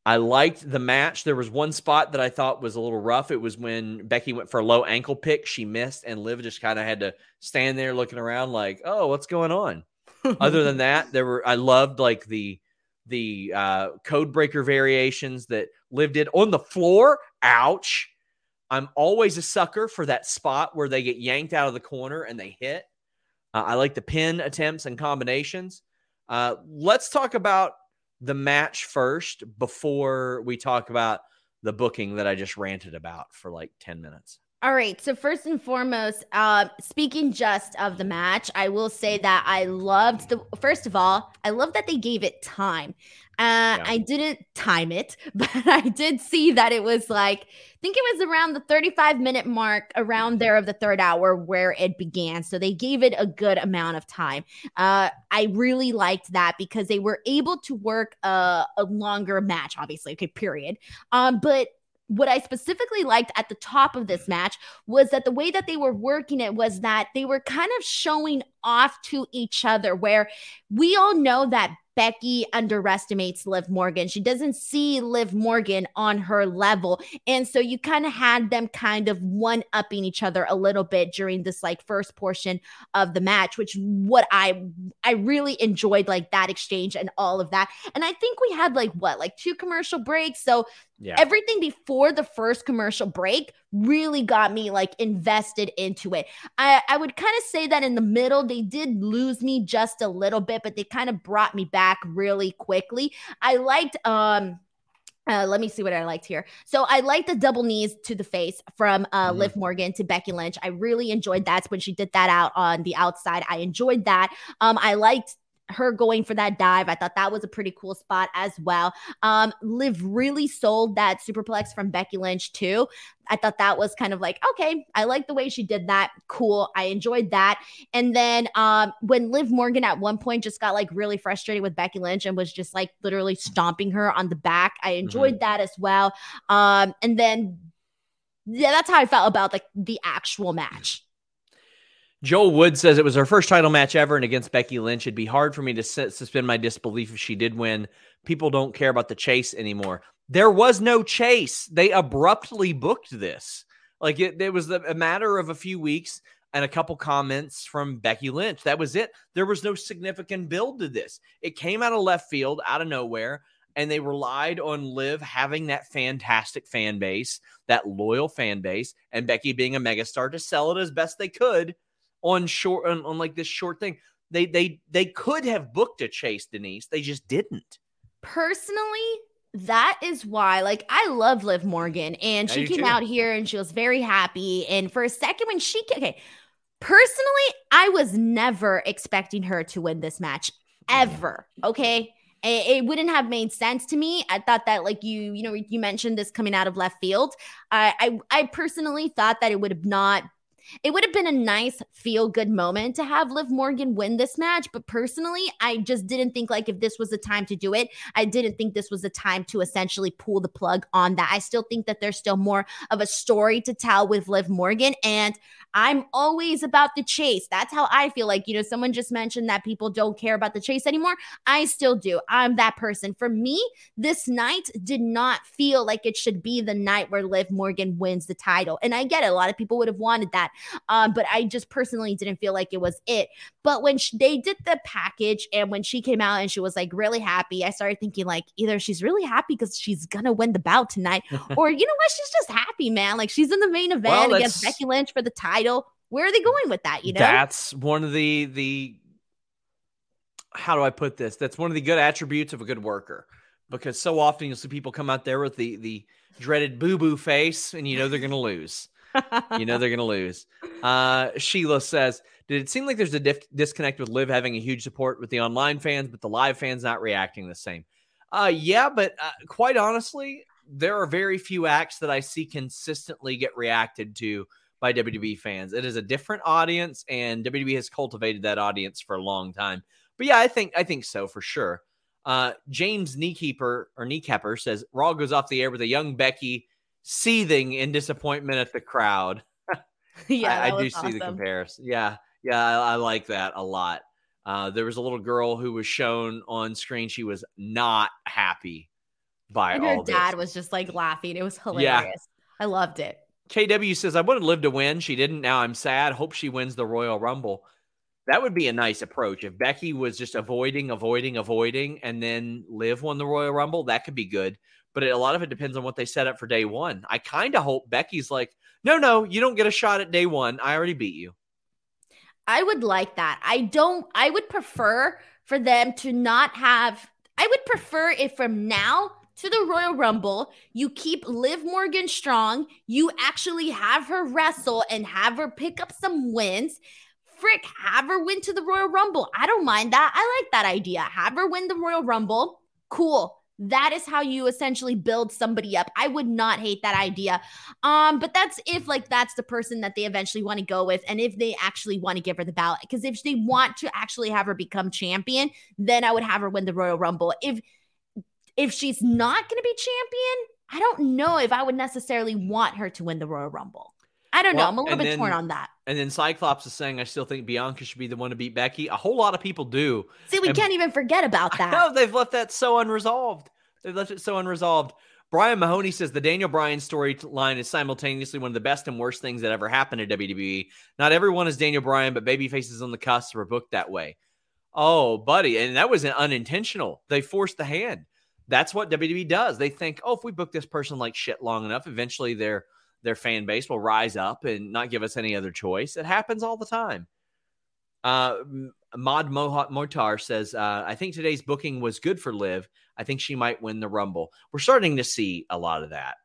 I liked the match. There was one spot that I thought was a little rough. It was when Becky went for a low ankle pick. She missed, and Liv just kind of had to stand there looking around like, "Oh, what's going on?" Other than that, there were I loved like the the uh, code breaker variations that Liv did on the floor. Ouch! I'm always a sucker for that spot where they get yanked out of the corner and they hit. Uh, I like the pin attempts and combinations. Uh, let's talk about the match first before we talk about the booking that I just ranted about for like 10 minutes. All right. So first and foremost, uh, speaking just of the match, I will say that I loved the. First of all, I love that they gave it time. Uh, yeah. I didn't time it, but I did see that it was like, I think it was around the 35 minute mark, around there of the third hour where it began. So they gave it a good amount of time. Uh, I really liked that because they were able to work a, a longer match, obviously. Okay, period. Um, but what I specifically liked at the top of this match was that the way that they were working it was that they were kind of showing off to each other, where we all know that Becky underestimates Liv Morgan. She doesn't see Liv Morgan on her level. And so you kind of had them kind of one upping each other a little bit during this like first portion of the match, which what I I really enjoyed like that exchange and all of that. And I think we had like what, like two commercial breaks. So yeah. everything before the first commercial break really got me like invested into it. I, I would kind of say that in the middle, they did lose me just a little bit, but they kind of brought me back really quickly. I liked, um, uh, let me see what I liked here. So I liked the double knees to the face from uh, mm-hmm. Liv Morgan to Becky Lynch. I really enjoyed that when she did that out on the outside. I enjoyed that. Um, I liked her going for that dive. I thought that was a pretty cool spot as well. Um, Liv really sold that superplex from Becky Lynch too. I thought that was kind of like, okay, I like the way she did that. Cool. I enjoyed that. And then um, when Liv Morgan at one point just got like really frustrated with Becky Lynch and was just like literally stomping her on the back, I enjoyed mm-hmm. that as well. Um, and then, yeah, that's how I felt about like the actual match. Joel Wood says it was her first title match ever and against Becky Lynch. It'd be hard for me to suspend my disbelief if she did win. People don't care about the chase anymore. There was no chase. They abruptly booked this. Like it, it was a matter of a few weeks and a couple comments from Becky Lynch. That was it. There was no significant build to this. It came out of left field, out of nowhere, and they relied on Liv having that fantastic fan base, that loyal fan base, and Becky being a megastar to sell it as best they could on short on, on like this short thing. They they they could have booked a chase, Denise. They just didn't. Personally, that is why like i love liv morgan and she came too. out here and she was very happy and for a second when she okay personally i was never expecting her to win this match ever okay it, it wouldn't have made sense to me i thought that like you you know you mentioned this coming out of left field i i, I personally thought that it would have not it would have been a nice feel good moment to have Liv Morgan win this match. But personally, I just didn't think like if this was the time to do it, I didn't think this was the time to essentially pull the plug on that. I still think that there's still more of a story to tell with Liv Morgan. And I'm always about the chase. That's how I feel like, you know, someone just mentioned that people don't care about the chase anymore. I still do. I'm that person. For me, this night did not feel like it should be the night where Liv Morgan wins the title. And I get it. A lot of people would have wanted that. Um, but I just personally didn't feel like it was it. But when she, they did the package and when she came out and she was like really happy, I started thinking like either she's really happy because she's gonna win the bout tonight, or you know what, she's just happy, man. Like she's in the main event well, against Becky Lynch for the title. Where are they going with that? You know, that's one of the the how do I put this? That's one of the good attributes of a good worker because so often you'll see people come out there with the the dreaded boo boo face, and you know they're going to lose. You know they're going to lose. Uh, Sheila says, "Did it seem like there's a dif- disconnect with Liv having a huge support with the online fans, but the live fans not reacting the same?" Uh, yeah, but uh, quite honestly, there are very few acts that I see consistently get reacted to by WWE fans. It is a different audience, and WWE has cultivated that audience for a long time. But yeah, I think I think so for sure. Uh, James Kneekeeper or Kneecapper says Raw goes off the air with a young Becky seething in disappointment at the crowd. yeah, I, I do awesome. see the comparison. Yeah, yeah, I, I like that a lot. Uh, there was a little girl who was shown on screen. She was not happy by and all her dad this. was just like laughing. It was hilarious. Yeah. I loved it. KW says, I wanted Liv to win. She didn't. Now I'm sad. Hope she wins the Royal Rumble. That would be a nice approach. If Becky was just avoiding, avoiding, avoiding, and then Liv won the Royal Rumble, that could be good. But it, a lot of it depends on what they set up for day one. I kind of hope Becky's like, no, no, you don't get a shot at day one. I already beat you. I would like that. I don't, I would prefer for them to not have, I would prefer if from now to the Royal Rumble. You keep Liv Morgan strong. You actually have her wrestle and have her pick up some wins. Frick, have her win to the Royal Rumble. I don't mind that. I like that idea. Have her win the Royal Rumble. Cool. That is how you essentially build somebody up. I would not hate that idea. Um, but that's if like that's the person that they eventually want to go with, and if they actually want to give her the ballot. Because if they want to actually have her become champion, then I would have her win the Royal Rumble. If if she's not going to be champion, I don't know if I would necessarily want her to win the Royal Rumble. I don't well, know. I'm a little bit then, torn on that. And then Cyclops is saying, I still think Bianca should be the one to beat Becky. A whole lot of people do. See, we and, can't even forget about that. No, they've left that so unresolved. They've left it so unresolved. Brian Mahoney says the Daniel Bryan storyline is simultaneously one of the best and worst things that ever happened to WWE. Not everyone is Daniel Bryan, but baby faces on the cusp were booked that way. Oh, buddy. And that was unintentional. They forced the hand that's what WWE does. They think, oh, if we book this person like shit long enough, eventually their their fan base will rise up and not give us any other choice. It happens all the time. Uh, Mod Mohawk Motar says, uh, I think today's booking was good for Liv. I think she might win the Rumble. We're starting to see a lot of that.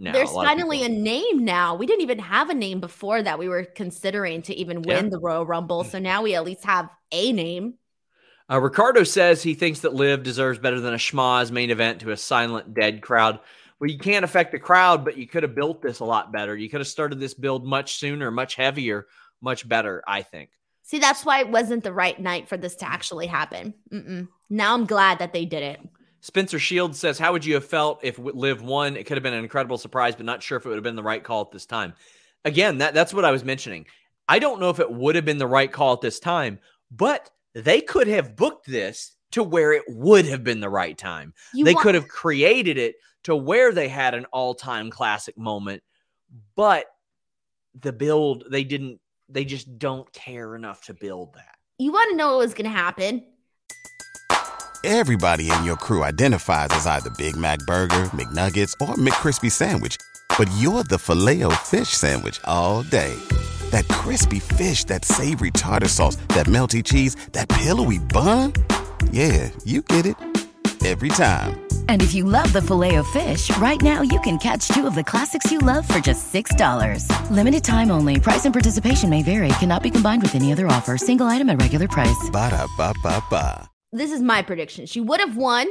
Now, There's finally a name now. We didn't even have a name before that we were considering to even win yeah. the Royal Rumble. So now we at least have a name. Uh, Ricardo says he thinks that Liv deserves better than a schmoz main event to a silent, dead crowd. Well, you can't affect the crowd, but you could have built this a lot better. You could have started this build much sooner, much heavier, much better, I think. See, that's why it wasn't the right night for this to actually happen. Mm-mm. Now I'm glad that they did it. Spencer Shields says, How would you have felt if Liv won? It could have been an incredible surprise, but not sure if it would have been the right call at this time. Again, that, that's what I was mentioning. I don't know if it would have been the right call at this time, but they could have booked this to where it would have been the right time. You they want- could have created it to where they had an all-time classic moment, but the build they didn't they just don't care enough to build that. You want to know what was going to happen? Everybody in your crew identifies as either Big Mac burger, McNuggets, or McCrispy sandwich, but you're the Filet-O-Fish sandwich all day that crispy fish, that savory tartar sauce, that melty cheese, that pillowy bun. Yeah, you get it every time. And if you love the filet of fish, right now you can catch two of the classics you love for just $6. Limited time only. Price and participation may vary. Cannot be combined with any other offer. Single item at regular price. Ba da ba ba ba. This is my prediction. She would have won.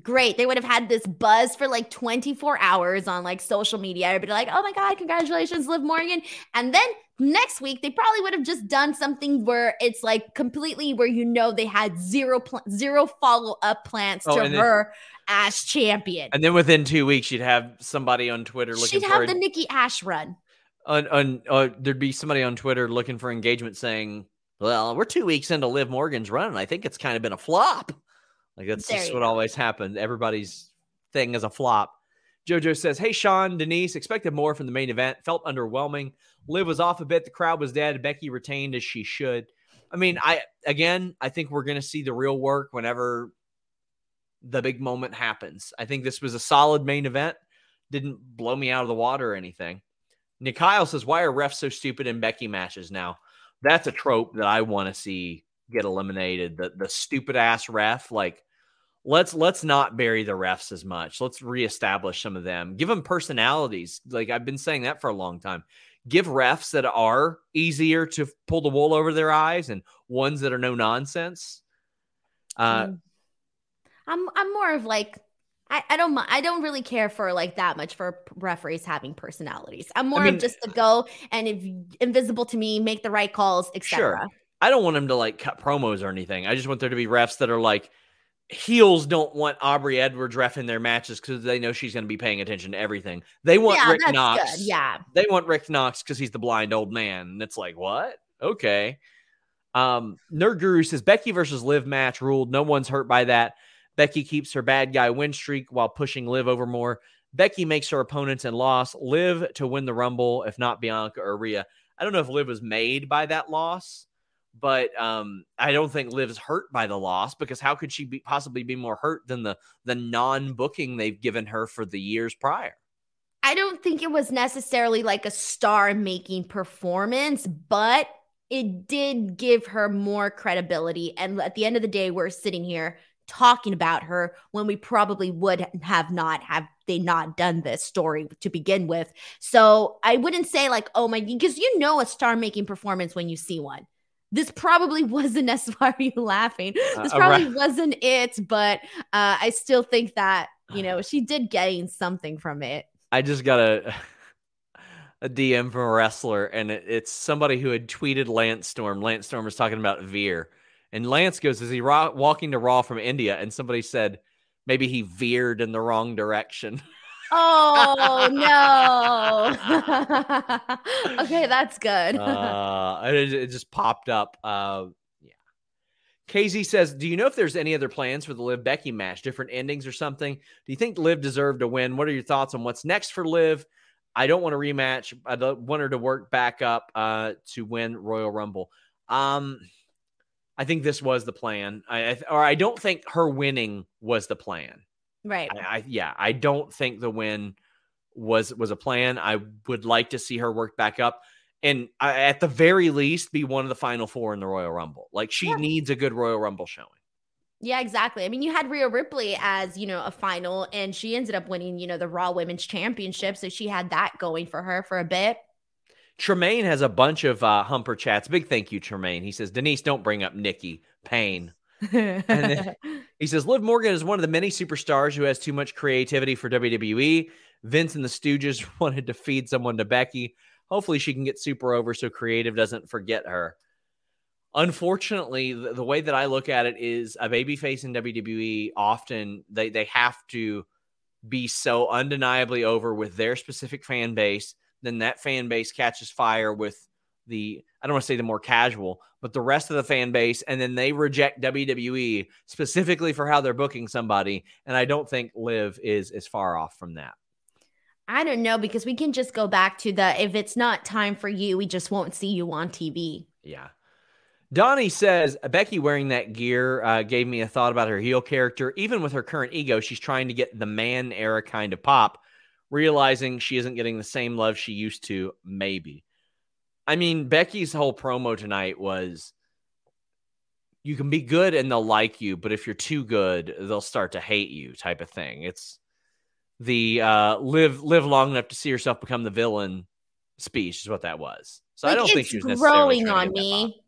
Great. They would have had this buzz for like 24 hours on like social media. Everybody like, oh my God, congratulations, Liv Morgan. And then next week they probably would have just done something where it's like completely where you know they had zero pl- zero follow up plans Oh, to then- her as champion. And then within two weeks, you'd have somebody on Twitter looking She'd for have a- the Nikki ASH run. on, on uh, there'd be somebody on Twitter looking for engagement saying, "Well, we're two weeks into Liv Morgan's run, and I think it's kind of been a flop." Like that's There just what go. always happens. Everybody's thing is a flop. JoJo says, "Hey, Sean, Denise, expected more from the main event. Felt underwhelming. Liv was off a bit. The crowd was dead. Becky retained as she should. I mean, I again, I think we're going to see the real work whenever the big moment happens. I think this was a solid main event. Didn't blow me out of the water or anything." Nick Kyle says, Why are refs so stupid in Becky matches now? That's a trope that I want to see get eliminated. The the stupid ass ref. Like, let's let's not bury the refs as much. Let's reestablish some of them. Give them personalities. Like I've been saying that for a long time. Give refs that are easier to pull the wool over their eyes and ones that are no nonsense. Uh, Mm. I'm I'm more of like I, I don't I don't really care for like that much for referees having personalities. I'm more mean- of just to go and if invisible to me, make the right calls, etc. Sure. I don't want them to like cut promos or anything. I just want there to be refs that are like heels don't want Aubrey Edwards ref in their matches because they know she's going to be paying attention to everything. They want Yeah, Rick that's Knox. good. Yeah. They want Rick Knox because he's the blind old man. And it's like, what? Okay. Um, Nerd Guru says Becky versus Liv match ruled. No one's hurt by that. Becky keeps her bad guy win streak while pushing Liv over more. Becky makes her opponents and loss. Liv to win the Rumble, if not Bianca or Rhea. I don't know if Liv was made by that loss, but um, I don't think Liv's hurt by the loss because how could she be possibly be more hurt than the the non booking they've given her for the years prior? I don't think it was necessarily like a star making performance, but it did give her more credibility. And at the end of the day, we're sitting here talking about her when we probably would have not have they not done this story to begin with. So I wouldn't say like, oh my, because you know a star making performance when you see one. This probably wasn't as why are you laughing? This Uh, probably right. wasn't it, but uh, I still think that you know she did gain something from it. I just got a a DM from a wrestler, and it, it's somebody who had tweeted Lance Storm. Lance Storm was talking about Veer, and Lance goes, "Is he raw, walking to Raw from India?" And somebody said, "Maybe he veered in the wrong direction." Oh no. okay, that's good. uh, it, it just popped up. Uh, yeah. KZ says, "Do you know if there's any other plans for the Liv Becky match? Different endings or something? Do you think Liv deserved to win? What are your thoughts on what's next for Liv? I don't want a rematch. I don't want her to work back up uh, to win Royal Rumble. Um, I think this was the plan. I, I or I don't think her winning was the plan. Right. I, I yeah, I don't think the win was was a plan. I would like to see her work back up and uh, at the very least be one of the final four in the Royal Rumble. Like she Yeah. needs a good Royal Rumble showing. Yeah, exactly. I mean, you had Rhea Ripley as, you know, a final and she ended up winning, you know, the Raw Women's Championship, so she had that going for her for a bit. Tremaine has a bunch of uh, humper chats. Big thank you, Tremaine. He says, Denise, don't bring up Nikki Payne. then- He says, Liv Morgan is one of the many superstars who has too much creativity for WWE. Vince and the Stooges wanted to feed someone to Becky. Hopefully, she can get super over so creative doesn't forget her. Unfortunately, the, the way that I look at it is a babyface in WWE often they, they have to be so undeniably over with their specific fan base. Then that fan base catches fire with the I don't want to say the more casual, but the rest of the fan base, and then they reject WWE specifically for how they're booking somebody. And I don't think Liv is is far off from that. I don't know because we can just go back to the if it's not time for you, we just won't see you on TV. Yeah. Donnie says Becky wearing that gear uh, gave me a thought about her heel character. Even with her current ego, she's trying to get the man era kind of pop, realizing she isn't getting the same love she used to. Maybe. I mean, Becky's whole promo tonight was you can be good and they'll like you, but if you're too good, they'll start to hate you type of thing. It's the uh, live live long enough to see yourself become the villain speech is what that was. So I don't think she was growing on to get that pop. me.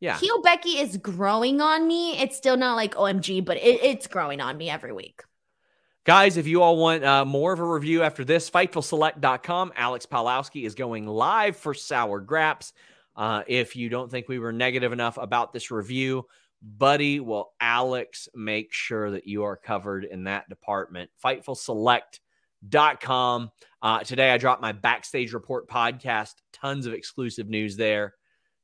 Yeah. Heel Becky is growing on me. It's still not like OMG, but it, it's growing on me every week. Guys, if you all want uh, more of a review after this, FightfulSelect.com. Alex Palowski is going live for Sour Graps. Uh, if you don't think we were negative enough about this review, buddy, will Alex make sure that you are covered in that department? FightfulSelect.com. Uh, today, I dropped my Backstage Report podcast. Tons of exclusive news there.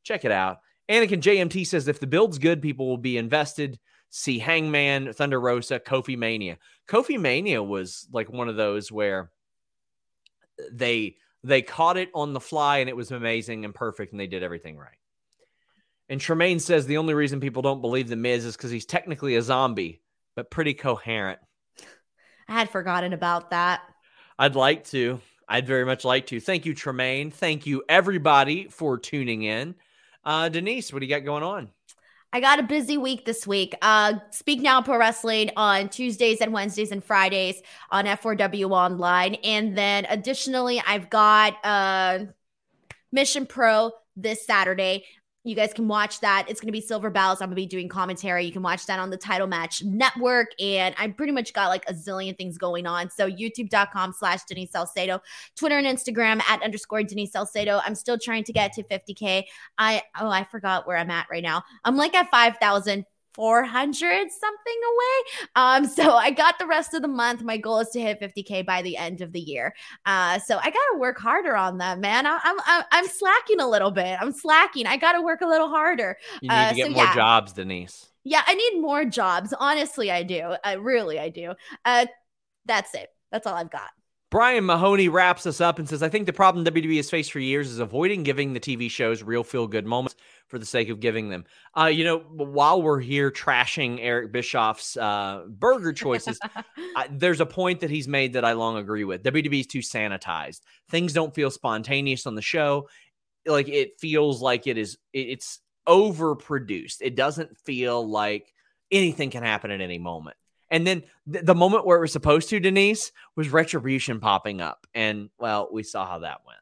Check it out. Anakin JMT says if the build's good, people will be invested see Hangman, Thunder Rosa, Kofi Mania. Kofi Mania was like one of those where they they caught it on the fly and it was amazing and perfect and they did everything right. And Tremaine says the only reason people don't believe the Miz is because he's technically a zombie, but pretty coherent. I had forgotten about that. I'd like to. I'd very much like to. Thank you, Tremaine. Thank you, everybody, for tuning in. Uh, Denise, what do you got going on? I got a busy week this week. Uh, Speak Now Pro Wrestling on Tuesdays and Wednesdays and Fridays on F4W Online. And then additionally, I've got uh, Mission Pro this Saturday. You guys can watch that. It's going to be Silver Bells. I'm going to be doing commentary. You can watch that on the Title Match Network. And I pretty much got like a zillion things going on. So youtube.com slash Denise Salcedo, Twitter and Instagram at underscore Denise Salcedo. I'm still trying to get to 50K. I, oh, I forgot where I'm at right now. I'm like at 5,000 400 something away. Um, so I got the rest of the month. My goal is to hit 50k by the end of the year. Uh, so I got to work harder on that, man. I, am I'm, I'm slacking a little bit. I'm slacking. I got to work a little harder. You need uh, to get so more yeah. jobs, Denise. Yeah, I need more jobs. Honestly, I do. I really, I do. Uh, that's it. That's all I've got. Brian Mahoney wraps us up and says, I think the problem WWE has faced for years is avoiding giving the TV shows real feel good moments for the sake of giving them. Uh, you know, while we're here trashing Eric Bischoff's uh, burger choices, I, there's a point that he's made that I long agree with. WWE is too sanitized. Things don't feel spontaneous on the show. Like it feels like it is, it's overproduced. It doesn't feel like anything can happen at any moment. And then th- the moment where it was supposed to, Denise, was retribution popping up. And well, we saw how that went.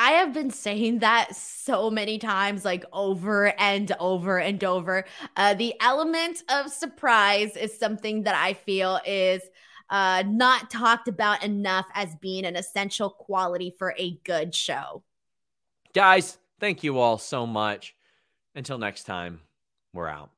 I have been saying that so many times, like over and over and over. Uh, the element of surprise is something that I feel is uh, not talked about enough as being an essential quality for a good show. Guys, thank you all so much. Until next time, we're out.